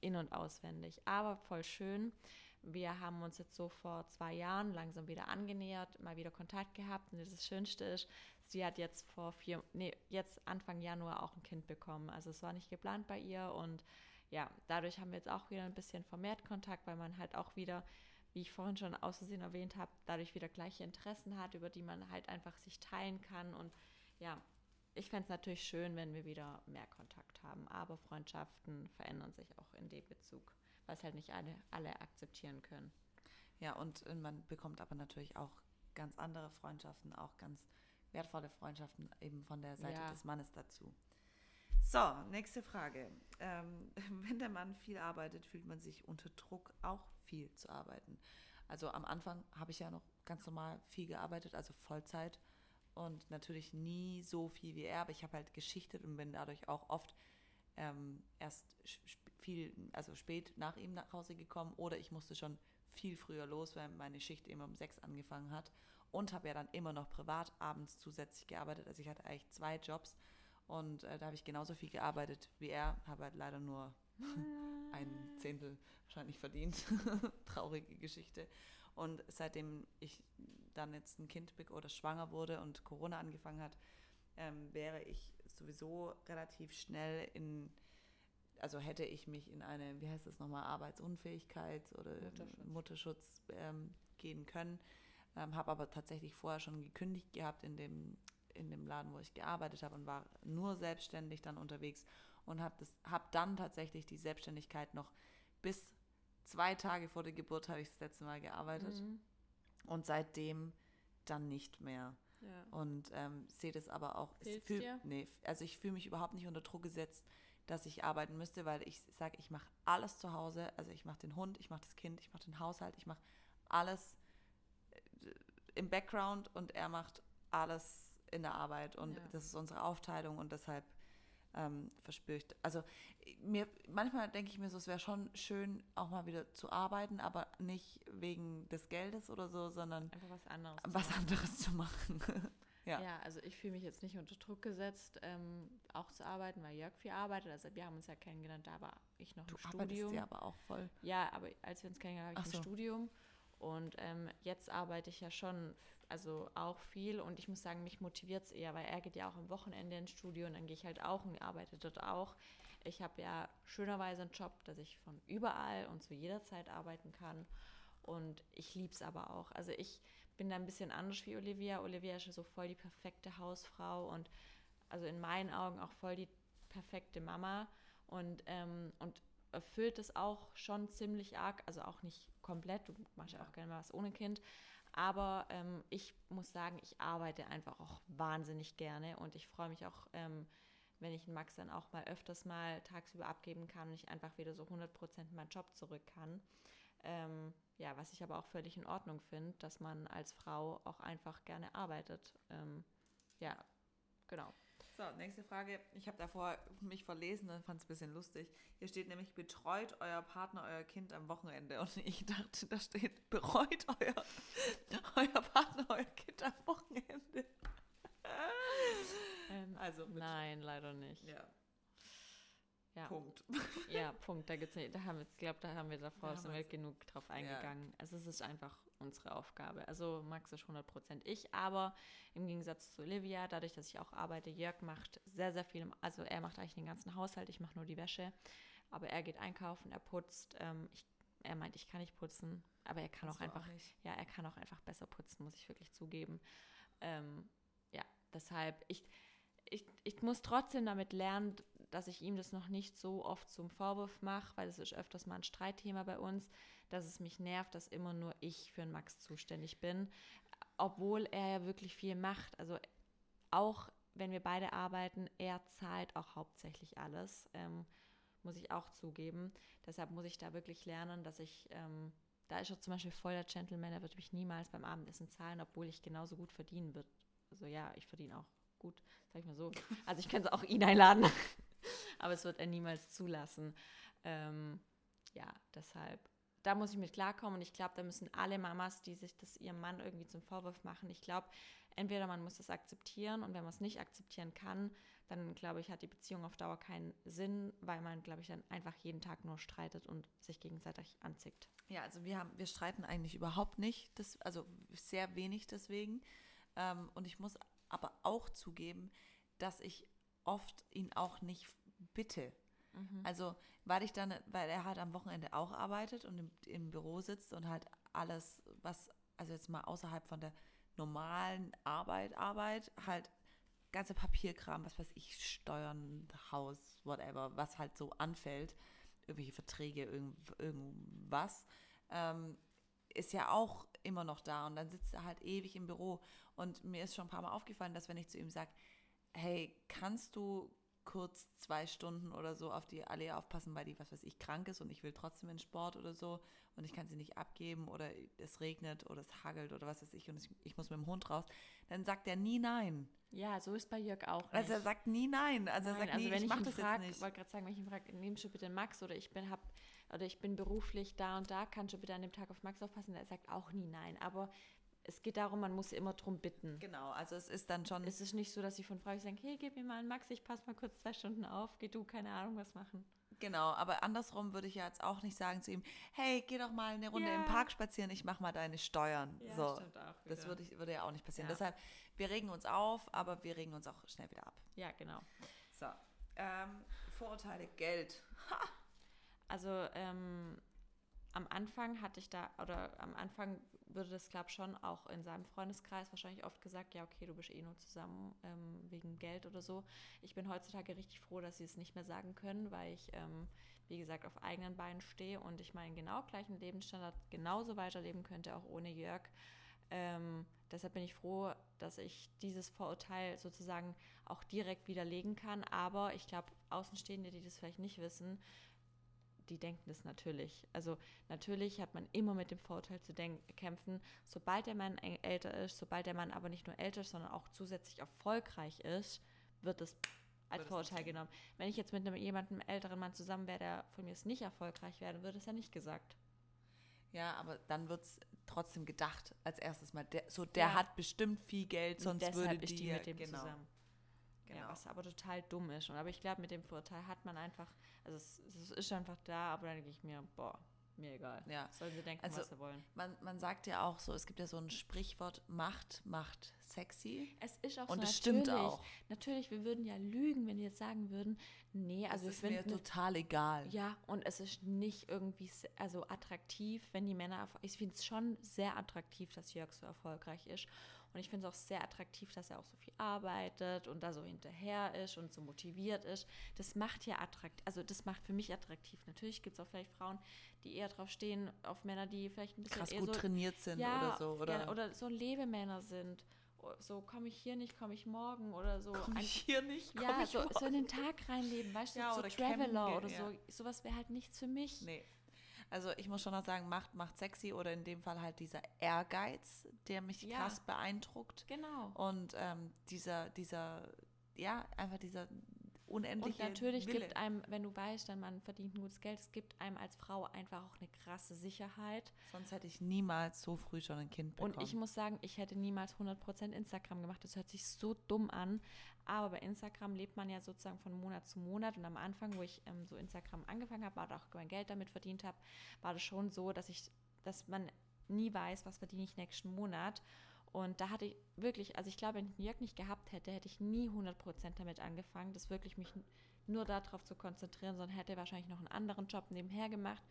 in- und auswendig. Aber voll schön. Wir haben uns jetzt so vor zwei Jahren langsam wieder angenähert, mal wieder Kontakt gehabt. Und das Schönste ist, sie hat jetzt vor vier, nee, jetzt Anfang Januar auch ein Kind bekommen. Also es war nicht geplant bei ihr und ja, dadurch haben wir jetzt auch wieder ein bisschen vermehrt Kontakt, weil man halt auch wieder, wie ich vorhin schon aus Versehen erwähnt habe, dadurch wieder gleiche Interessen hat, über die man halt einfach sich teilen kann und ja, ich fände es natürlich schön, wenn wir wieder mehr Kontakt haben, aber Freundschaften verändern sich auch in dem Bezug, was halt nicht alle, alle akzeptieren können. Ja, und man bekommt aber natürlich auch ganz andere Freundschaften, auch ganz wertvolle Freundschaften eben von der Seite ja. des Mannes dazu. So, nächste Frage. Ähm, wenn der Mann viel arbeitet, fühlt man sich unter Druck, auch viel zu arbeiten. Also am Anfang habe ich ja noch ganz normal viel gearbeitet, also Vollzeit und natürlich nie so viel wie er, aber ich habe halt geschichtet und bin dadurch auch oft ähm, erst viel, also spät nach ihm nach Hause gekommen oder ich musste schon viel früher los, weil meine Schicht immer um sechs angefangen hat und habe ja dann immer noch privat abends zusätzlich gearbeitet. Also ich hatte eigentlich zwei Jobs und äh, da habe ich genauso viel gearbeitet wie er, habe halt leider nur ein Zehntel wahrscheinlich verdient. Traurige Geschichte. Und seitdem ich dann jetzt ein Kind oder schwanger wurde und Corona angefangen hat, ähm, wäre ich sowieso relativ schnell in, also hätte ich mich in eine, wie heißt das nochmal, Arbeitsunfähigkeit oder Mutterschutz, Mutterschutz ähm, gehen können. Ähm, habe aber tatsächlich vorher schon gekündigt gehabt in dem, in dem Laden, wo ich gearbeitet habe und war nur selbstständig dann unterwegs und habe hab dann tatsächlich die Selbstständigkeit noch bis zwei Tage vor der Geburt habe ich das letzte Mal gearbeitet Mhm. Und seitdem dann nicht mehr. Ja. Und ähm, sehe das aber auch. fühl-? Nee, also ich fühle mich überhaupt nicht unter Druck gesetzt, dass ich arbeiten müsste, weil ich sage, ich mache alles zu Hause. Also ich mache den Hund, ich mache das Kind, ich mache den Haushalt, ich mache alles äh, im Background und er macht alles in der Arbeit. Und Ja. das ist unsere Aufteilung und deshalb ähm, verspüre ich. Also mir, manchmal denke ich mir so, es wäre schon schön, auch mal wieder zu arbeiten, aber nicht wegen des Geldes oder so, sondern Einfach was anderes. zu was machen. anderes zu machen. Ja. Ja. also ich fühle mich jetzt nicht unter Druck gesetzt, ähm, auch zu arbeiten, weil Jörg viel arbeitet. Also wir haben uns ja kennengelernt, da war ich noch Du im arbeitest Studium. ja aber auch voll. Ja, aber als wir uns kennengelernt haben, habe ich so. ein Studium. Und ähm, jetzt arbeite ich ja schon, also auch viel. Und ich muss sagen, mich motiviert es eher, weil er geht ja auch am Wochenende ins Studio und dann gehe ich halt auch und arbeite dort auch. Ich habe ja schönerweise einen Job, dass ich von überall und zu jeder Zeit arbeiten kann. Und ich liebe es aber auch. Also ich bin da ein bisschen anders wie Olivia. Olivia ist ja so voll die perfekte Hausfrau und also in meinen Augen auch voll die perfekte Mama und, ähm, und erfüllt es auch schon ziemlich arg, also auch nicht komplett, du machst ja auch gerne mal was ohne Kind, aber ähm, ich muss sagen, ich arbeite einfach auch wahnsinnig gerne und ich freue mich auch, ähm, wenn ich Max dann auch mal öfters mal tagsüber abgeben kann und ich einfach wieder so 100% in meinen Job zurück kann. Ähm, ja, was ich aber auch völlig in Ordnung finde, dass man als Frau auch einfach gerne arbeitet. Ähm, ja, genau. So, nächste Frage. Ich habe davor mich verlesen und fand es ein bisschen lustig. Hier steht nämlich, betreut euer Partner euer Kind am Wochenende. Und ich dachte, da steht, bereut euer, euer Partner euer Kind am Wochenende. Ähm, Also, mit- nein, leider nicht. Ja, Ja, Punkt. ja Punkt. Da gibt's nicht, da haben wir, ich glaube, da haben wir davor Da sind wir genug drauf eingegangen. Also es ist einfach unsere Aufgabe. Also Max ist 100% ich, aber im Gegensatz zu Olivia, dadurch, dass ich auch arbeite, Jörg macht sehr, sehr viel. Also er macht eigentlich den ganzen Haushalt, ich mache nur die Wäsche. Aber er geht einkaufen, er putzt. Ähm, ich, er meint, ich kann nicht putzen, aber er kann auch einfach nicht. ja, er kann auch einfach besser putzen, muss ich wirklich zugeben. Ähm, ja, deshalb, ich, ich, ich muss trotzdem damit lernen, dass ich ihm das noch nicht so oft zum Vorwurf mache, weil es ist öfters mal ein Streitthema bei uns, dass es mich nervt, dass immer nur ich für den Max zuständig bin, obwohl er ja wirklich viel macht. Also auch wenn wir beide arbeiten, er zahlt auch hauptsächlich alles, ähm, muss ich auch zugeben. Deshalb muss ich da wirklich lernen, dass ich, ähm, da ist er zum Beispiel voll der Gentleman, er wird mich niemals beim Abendessen zahlen, obwohl ich genauso gut verdienen wird. Also ja, ich verdiene auch gut, sag ich mal so. Also ich könnte auch ihn einladen, aber es wird er niemals zulassen. Ähm, ja, deshalb, da muss ich mit klarkommen und ich glaube, da müssen alle Mamas, die sich das ihrem Mann irgendwie zum Vorwurf machen, ich glaube, entweder man muss das akzeptieren und wenn man es nicht akzeptieren kann, dann glaube ich, hat die Beziehung auf Dauer keinen Sinn, weil man, glaube ich, dann einfach jeden Tag nur streitet und sich gegenseitig anzickt. Ja, also wir haben, wir streiten eigentlich überhaupt nicht, das, also sehr wenig deswegen. Ähm, und ich muss aber auch zugeben, dass ich oft ihn auch nicht bitte. Also, weil ich dann, weil er halt am Wochenende auch arbeitet und im, im Büro sitzt und halt alles, was, also jetzt mal außerhalb von der normalen Arbeit, Arbeit, halt ganze Papierkram, was weiß ich, Steuern, Haus, whatever, was halt so anfällt, irgendwelche Verträge, irgend, irgendwas, ähm, ist ja auch immer noch da und dann sitzt er halt ewig im Büro und mir ist schon ein paar Mal aufgefallen, dass wenn ich zu ihm sage, hey, kannst du kurz zwei Stunden oder so auf die Allee aufpassen, weil die, was weiß ich, krank ist und ich will trotzdem in Sport oder so und ich kann sie nicht abgeben oder es regnet oder es hagelt oder was weiß ich und ich, ich muss mit dem Hund raus, dann sagt er nie nein. Ja, so ist bei Jörg auch. Nicht. Also er sagt nie nein. Also er Nein, sagt nie, also wenn ich ich, ihn das frage, jetzt nicht. wollte gerade sagen, wenn ich ihn frage, nimmst du bitte Max oder ich bin hab oder ich bin beruflich da und da, kannst du bitte an dem Tag auf Max aufpassen? Er sagt auch nie nein. Aber es geht darum, man muss immer drum bitten. Genau, also es ist dann schon, Es ist nicht so, dass ich von Frau sage, hey, gib mir mal einen Max, ich passe mal kurz zwei Stunden auf, geh du, keine Ahnung, was machen. genau, aber andersrum würde ich ja jetzt auch nicht sagen zu ihm, hey, geh doch mal eine Runde Ja. im Park spazieren, ich mach mal deine Steuern. so, auch. das würde, ich, würde ja auch nicht passieren. Ja. Deshalb, wir regen uns auf, aber wir regen uns auch schnell wieder ab. Ja, genau. So, ähm, Vorurteile, Geld. Also ähm, am Anfang hatte ich da, oder am Anfang würde das, glaube ich, schon auch in seinem Freundeskreis wahrscheinlich oft gesagt, ja, okay, du bist eh nur zusammen ähm, wegen Geld oder so. Ich bin heutzutage richtig froh, dass sie es nicht mehr sagen können, weil ich, ähm, wie gesagt, auf eigenen Beinen stehe und ich meinen genau gleichen Lebensstandard genauso weiterleben könnte, auch ohne Jörg. Ähm, deshalb bin ich froh, dass ich dieses Vorurteil sozusagen auch direkt widerlegen kann. Aber ich glaube, Außenstehende, die das vielleicht nicht wissen, die denken das natürlich. Also natürlich hat man immer mit dem Vorurteil zu kämpfen, sobald der Mann älter ist, sobald der Mann aber nicht nur älter ist, sondern auch zusätzlich erfolgreich ist, wird es als Vorurteil genommen. Wenn ich jetzt mit einem jemandem älteren Mann zusammen wäre, der von mir ist nicht erfolgreich wäre, würde es ja nicht gesagt. Ja, aber dann wird es trotzdem gedacht als erstes mal. Der, so, der ja. hat bestimmt viel Geld, sonst würde die, die mit dem genau. zusammen. Genau. Ja, was aber total dumm ist. Und, aber ich glaube, mit dem Vorurteil hat man einfach, also es, es, ist einfach da, aber dann denke ich mir, boah, mir egal. Ja. Sollen sie denken, also, was sie wollen. Man, man sagt ja auch so, es gibt ja so ein Sprichwort, Macht macht sexy. Es ist auch Und so, es stimmt auch. Natürlich, wir würden ja lügen, wenn die jetzt sagen würden, nee, also es ist mir total egal. Ja, und es ist nicht irgendwie also attraktiv, wenn die Männer, ich finde es schon sehr attraktiv, dass Jörg so erfolgreich ist. Und ich finde es auch sehr attraktiv, dass er auch so viel arbeitet und da so hinterher ist und so motiviert ist. Das macht ja attraktiv, also das macht für mich attraktiv. Natürlich gibt es auch vielleicht Frauen, die eher drauf stehen, auf Männer, die vielleicht ein bisschen Krass eher gut so, trainiert sind ja, oder so. Oder, oder so Lebemänner sind. So komme ich hier nicht, komme ich morgen oder so. Komme ich hier nicht, komm Ja, so, so, in den Tag reinleben, weißt du, ja, so oder Traveler oder ja. so. Sowas wäre halt nichts für mich. Nee. Also ich muss schon noch sagen, macht, macht sexy oder in dem Fall halt dieser Ehrgeiz, der mich Ja. krass beeindruckt. Genau. Und ähm, dieser, dieser, ja, einfach dieser unendliche Und natürlich Wille. gibt einem, wenn du weißt, dann man verdient ein gutes Geld, es gibt einem als Frau einfach auch eine krasse Sicherheit. Sonst hätte ich niemals so früh schon ein Kind bekommen. Und ich muss sagen, ich hätte niemals 100% Instagram gemacht. Das hört sich so dumm an. Aber bei Instagram lebt man ja sozusagen von Monat zu Monat. Und am Anfang, wo ich ähm, so Instagram angefangen habe, war auch mein Geld damit verdient habe, war das schon so, dass ich, dass man nie weiß, was verdiene ich nächsten Monat. Und da hatte ich wirklich, also ich glaube, wenn ich Jörg nicht gehabt hätte, hätte ich nie 100% damit angefangen, das wirklich mich nur darauf zu konzentrieren, sondern hätte wahrscheinlich noch einen anderen Job nebenher gemacht.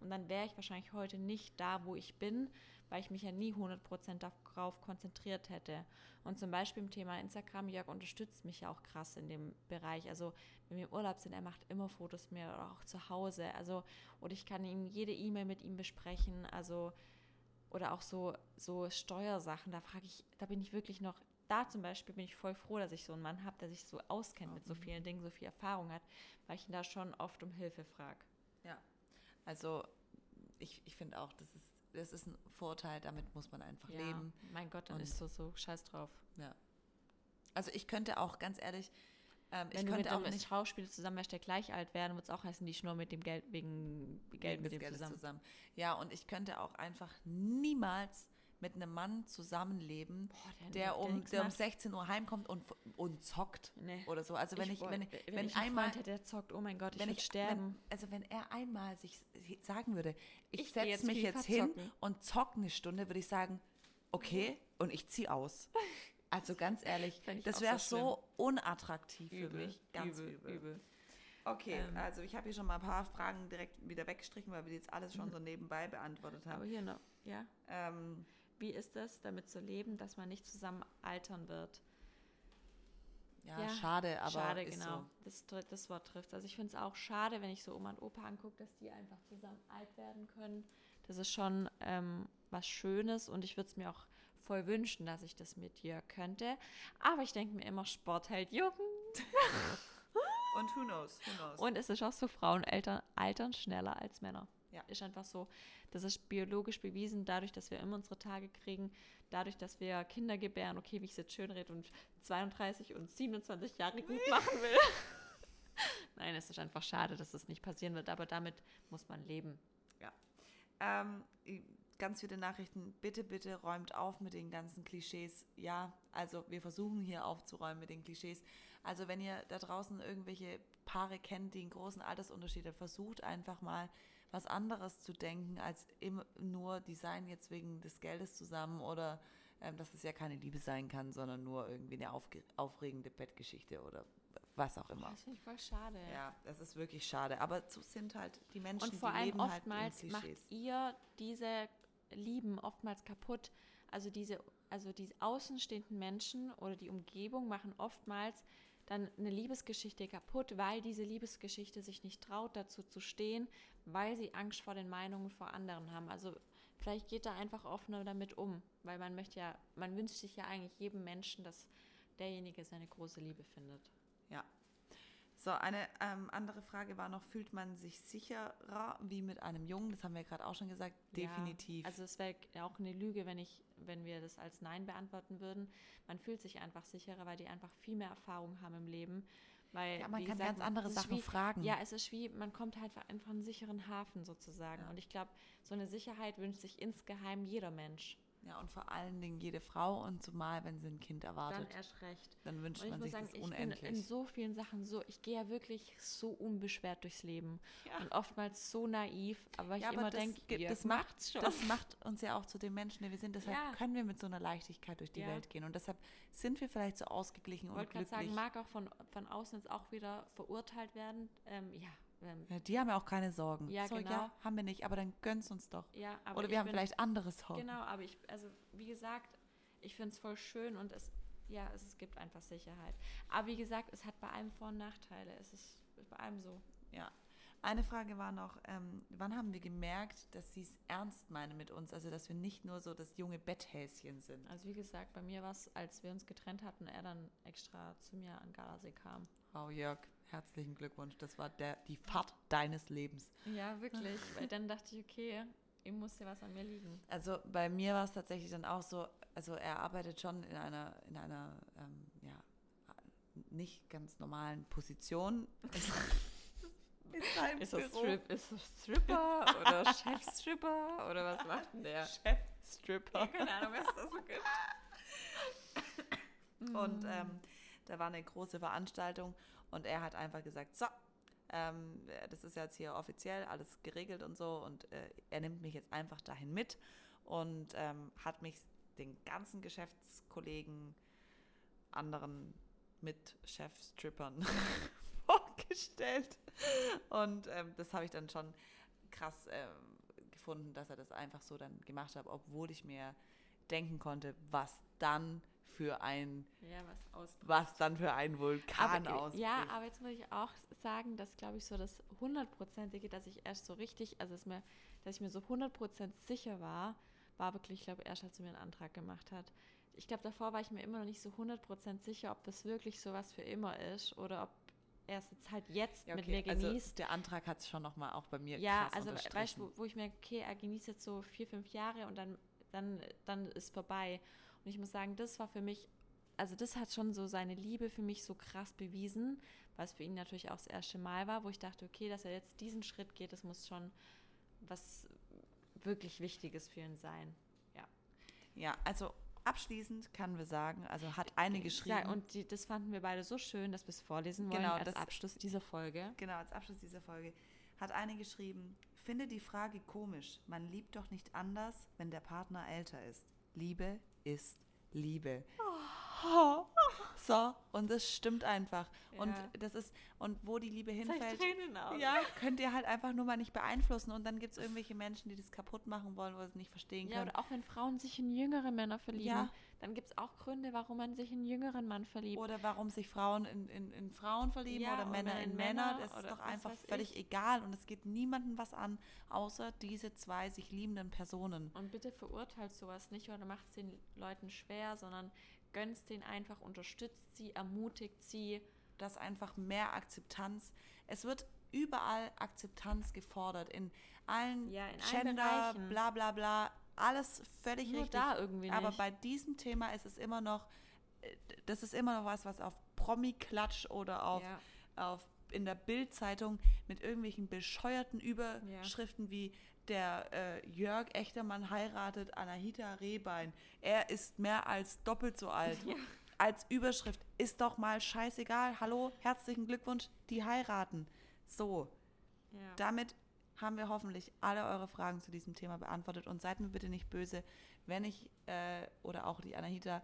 Und dann wäre ich wahrscheinlich heute nicht da, wo ich bin, weil ich mich ja nie 100% darauf konzentriert hätte. Und zum Beispiel im Thema Instagram, Jörg unterstützt mich ja auch krass in dem Bereich. Also wenn wir im Urlaub sind, er macht immer Fotos mehr oder auch zu Hause. Also, oder ich kann ihm jede E-Mail mit ihm besprechen. Also oder auch so, so Steuersachen, da frage ich, da bin ich wirklich noch, da zum Beispiel bin ich voll froh, dass ich so einen Mann habe, der sich so auskennt mit so vielen Dingen, so viel Erfahrung hat, weil ich ihn da schon oft um Hilfe frage. Ja, also ich, ich finde auch, das ist, das ist ein Vorteil, damit muss man einfach Ja, leben. mein Gott, dann Und- ist so, so scheiß drauf. Ja. Also ich könnte auch, ganz ehrlich, ähm, ich Wenn mit könnte auch nicht Schauspieler zusammen wärst, der gleich alt werden, wird es auch heißen, die schnurren mit dem Geld, wegen Geld wegen mit dem Geldes zusammen. Ja, und ich könnte auch einfach niemals mit einem Mann zusammenleben, Boah, der, um, nichts der um macht. 16 Uhr heimkommt und, und zockt Nee. oder so. Also wenn ich, woll- wenn, wenn, wenn, ich einmal Freund hätte, der zockt, oh mein Gott, ich wenn würde ich sterben. Wenn, also wenn er einmal sich sagen würde, ich, Ich setze mich jetzt hin und zock eine Stunde, würde ich sagen, okay, und ich ziehe aus. Also ganz ehrlich, das wäre so so unattraktiv für mich. Ganz übel. übel. Okay, Ähm. also ich habe hier schon mal ein paar Fragen direkt wieder weggestrichen, weil wir jetzt alles schon so nebenbei beantwortet Aber haben. hier noch, ja. Ähm, Wie ist es, damit zu leben, dass man nicht zusammen altern wird? ja, Ja, schade, aber schade, genau. so. Das, das Wort trifft Also ich finde es auch schade, wenn ich so Oma und Opa angucke, dass die einfach zusammen alt werden können. Das ist schon ähm, was Schönes und ich würde es mir auch voll wünschen, dass ich das mit dir könnte. Aber ich denke mir immer, Sport hält jung. Und who knows, who knows. Und es ist auch so, Frauen altern, altern schneller als Männer. Ja. Ist einfach so. Das ist biologisch bewiesen, dadurch, dass wir immer unsere Tage kriegen, dadurch, dass wir Kinder gebären, okay, wie ich es jetzt schön rede und 32 und 27 Jahre gut machen will. Nein, es ist einfach schade, dass das nicht passieren wird, aber damit muss man leben. Ähm, ganz viele Nachrichten. Bitte, bitte räumt auf mit den ganzen Klischees. Ja, also wir versuchen hier aufzuräumen mit den Klischees. Also wenn ihr da draußen irgendwelche Paare kennt, die einen großen Altersunterschied haben, versucht einfach mal was anderes zu denken, als immer nur die seien jetzt wegen des Geldes zusammen oder ähm, dass es ja keine Liebe sein kann, sondern nur irgendwie eine aufregende Bettgeschichte oder was auch immer. Das finde ich voll schade. Ja, das ist wirklich schade. Aber so sind halt die Menschen, Und vor die allem leben oftmals halt macht ihr diese Lieben oftmals kaputt. Also diese, also die außenstehenden Menschen oder die Umgebung machen oftmals dann eine Liebesgeschichte kaputt, weil diese Liebesgeschichte sich nicht traut, dazu zu stehen, weil sie Angst vor den Meinungen vor anderen haben. Also vielleicht geht da einfach offener damit um, weil man möchte ja, man wünscht sich ja eigentlich jedem Menschen, dass derjenige seine große Liebe findet. So, eine ähm, andere Frage war noch, fühlt man sich sicherer wie mit einem Jungen? Das haben wir gerade auch schon gesagt. Definitiv. Ja, also es wäre auch eine Lüge, wenn ich, wenn wir das als Nein beantworten würden. Man fühlt sich einfach sicherer, weil die einfach viel mehr Erfahrung haben im Leben. Weil, ja, man kann gesagt, ganz andere Sachen wie, fragen. Ja, es ist wie, man kommt halt einfach in einen sicheren Hafen sozusagen. Ja. Und ich glaube, so eine Sicherheit wünscht sich insgeheim jeder Mensch. Ja, und vor allen Dingen jede Frau und zumal, wenn sie ein Kind erwartet. Dann erst recht. Dann wünscht ich man sich sagen, das ich unendlich. bin in so vielen Sachen so, ich gehe ja wirklich so unbeschwert durchs Leben. Ja. Und oftmals so naiv, aber ich Ja, aber immer denke, das macht- macht's schon. Das macht uns ja auch zu den Menschen, die wir sind. Deshalb Ja. können wir mit so einer Leichtigkeit durch die. Welt gehen. Und deshalb sind wir vielleicht so ausgeglichen Ich und wollte gerade glücklich. sagen, mag auch von, von außen jetzt auch wieder verurteilt werden. Ähm, ja, ähm, ja, die haben ja auch keine Sorgen. Ja, so, genau. ja, haben wir nicht, aber dann gönn's uns doch. ja, aber Oder wir haben bin, vielleicht andere Sorgen. Genau, aber ich, also wie gesagt, ich finde es voll schön und es, ja, es gibt einfach Sicherheit. Aber wie gesagt, es hat bei allem Vor- und Nachteile. Es ist bei allem so. Ja. Eine Frage war noch, ähm, wann haben wir gemerkt, dass sie es ernst meinen mit uns? Also, dass wir nicht nur so das junge Betthäschen sind. Also wie gesagt, bei mir war es, als wir uns getrennt hatten, er dann extra zu mir an Gardasee kam. Wow, Jörg, herzlichen Glückwunsch. Das war der, die Fahrt deines Lebens. Ja, wirklich. Weil dann dachte ich, okay, ihm muss ja was an mir liegen. Also bei mir war es tatsächlich dann auch so, also er arbeitet schon in einer, in einer ähm, ja, nicht ganz normalen Position. Ist das, Büro. Strip, ist das Stripper oder Chefstripper oder was macht denn der? Chefstripper. Keine Ahnung, was das so gibt. Und ähm, da war eine große Veranstaltung und er hat einfach gesagt, so, ähm, das ist jetzt hier offiziell alles geregelt und so. Und äh, er nimmt mich jetzt einfach dahin mit und ähm, hat mich den ganzen Geschäftskollegen, anderen Mitchefstrippern vorgestellt. Und ähm, das habe ich dann schon krass ähm, gefunden, dass er das einfach so dann gemacht hat, obwohl ich mir denken konnte, was dann für ein Ja, was was dann für ein Vulkan aber, ausbricht. Ja, aber jetzt muss ich auch sagen, dass, glaube ich, so das hundertprozentige, dass ich erst so richtig, also es mir, dass ich mir so hundertprozent sicher war, war wirklich, ich glaube, erst als er mir einen Antrag gemacht hat. Ich glaube, davor war ich mir immer noch nicht so hundertprozenent sicher, ob das wirklich so was für immer ist oder ob er es jetzt halt jetzt Ja, mit okay, mir genießt. Also der Antrag hat es schon nochmal auch bei mir Ja, krass also weißt du, wo, wo ich merke, okay, er genießt jetzt so vier, fünf Jahre und dann, dann, dann ist vorbei. Und ich muss sagen, das war für mich, also das hat schon so seine Liebe für mich so krass bewiesen, weil es für ihn natürlich auch das erste Mal war, wo ich dachte, okay, dass er jetzt diesen Schritt geht, das muss schon was wirklich Wichtiges für ihn sein. Ja, also abschließend können wir sagen, also hat eine geschrieben. Ja, und die, das fanden wir beide so schön, dass wir es vorlesen wollen Genau, als das- Abschluss dieser Folge. genau, als Abschluss dieser Folge, hat eine geschrieben, finde die Frage komisch. Man liebt doch nicht anders, wenn der Partner älter ist. Liebe ist Liebe. Oh. So, und das stimmt einfach. Und Ja. das ist, und wo die Liebe hinfällt, ja, könnt ihr halt einfach nur mal nicht beeinflussen. Und dann gibt es irgendwelche Menschen, die das kaputt machen wollen oder es nicht verstehen Ja, können. oder auch wenn Frauen sich in jüngere Männer verlieben, Ja. Dann gibt es auch Gründe, warum man sich in einen jüngeren Mann verliebt. Oder warum sich Frauen in, in, in Frauen verlieben Ja, oder oder Männer in in Männer. Männer Das ist oder doch einfach völlig ich. egal. Und es geht niemandem was an, außer diese zwei sich liebenden Personen. Und bitte verurteilt sowas nicht oder macht es den Leuten schwer, sondern gönnt denen einfach, unterstützt sie, ermutigt sie. dass einfach mehr Akzeptanz. Es wird überall Akzeptanz gefordert. In allen Ja, in allen Gender, Bereichen. bla bla bla. Alles völlig Nur richtig. da irgendwie Aber nicht. bei diesem Thema ist es immer noch, äh, das ist immer noch was, was auf Promi-Klatsch oder auf, Ja. auf in der Bildzeitung mit irgendwelchen bescheuerten Überschriften wie der äh, Jörg Echtermann heiratet Anahita Rehbein. Er ist mehr als doppelt so alt. Ja. Als Überschrift ist doch mal scheißegal. Hallo, herzlichen Glückwunsch, die heiraten. So, Ja. damit haben wir hoffentlich alle eure Fragen zu diesem Thema beantwortet und seid mir bitte nicht böse, wenn ich äh, oder auch die Anahita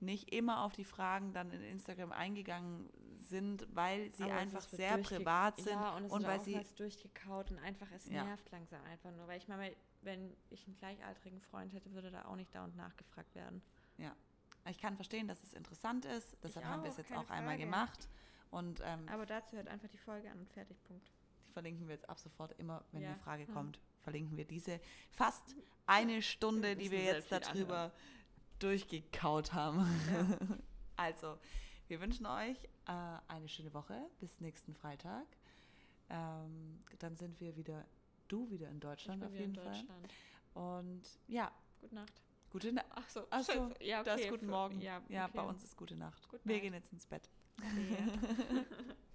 nicht immer auf die Fragen dann in Instagram eingegangen sind, weil sie Aber einfach sehr privat sind ja, und, es und weil sie durchgekaut und einfach, es Ja. nervt langsam einfach nur. Weil ich meine, wenn ich einen gleichaltrigen Freund hätte, würde da auch nicht da und nachgefragt werden. Ja. Ich kann verstehen, dass es interessant ist. Deshalb Ich haben wir auch, es jetzt auch einmal Frage. gemacht. Und ähm, Aber dazu hört einfach die Folge an und fertig, Punkt. Verlinken wir jetzt ab sofort immer, wenn Ja. eine Frage Ja. kommt. Verlinken wir diese fast eine Stunde, Wir die wir jetzt darüber durchgekaut haben. Ja. Also, wir wünschen euch äh, eine schöne Woche bis nächsten Freitag. Ähm, dann sind wir wieder, du wieder in Deutschland auf jeden Fall. Und ja, Gute Nacht. gute Nacht. Ach so, Achso, scheiße. ja, okay. das ist guten Morgen. Ja, ja okay. bei uns ist gute Nacht. Good wir night. gehen jetzt ins Bett. Okay.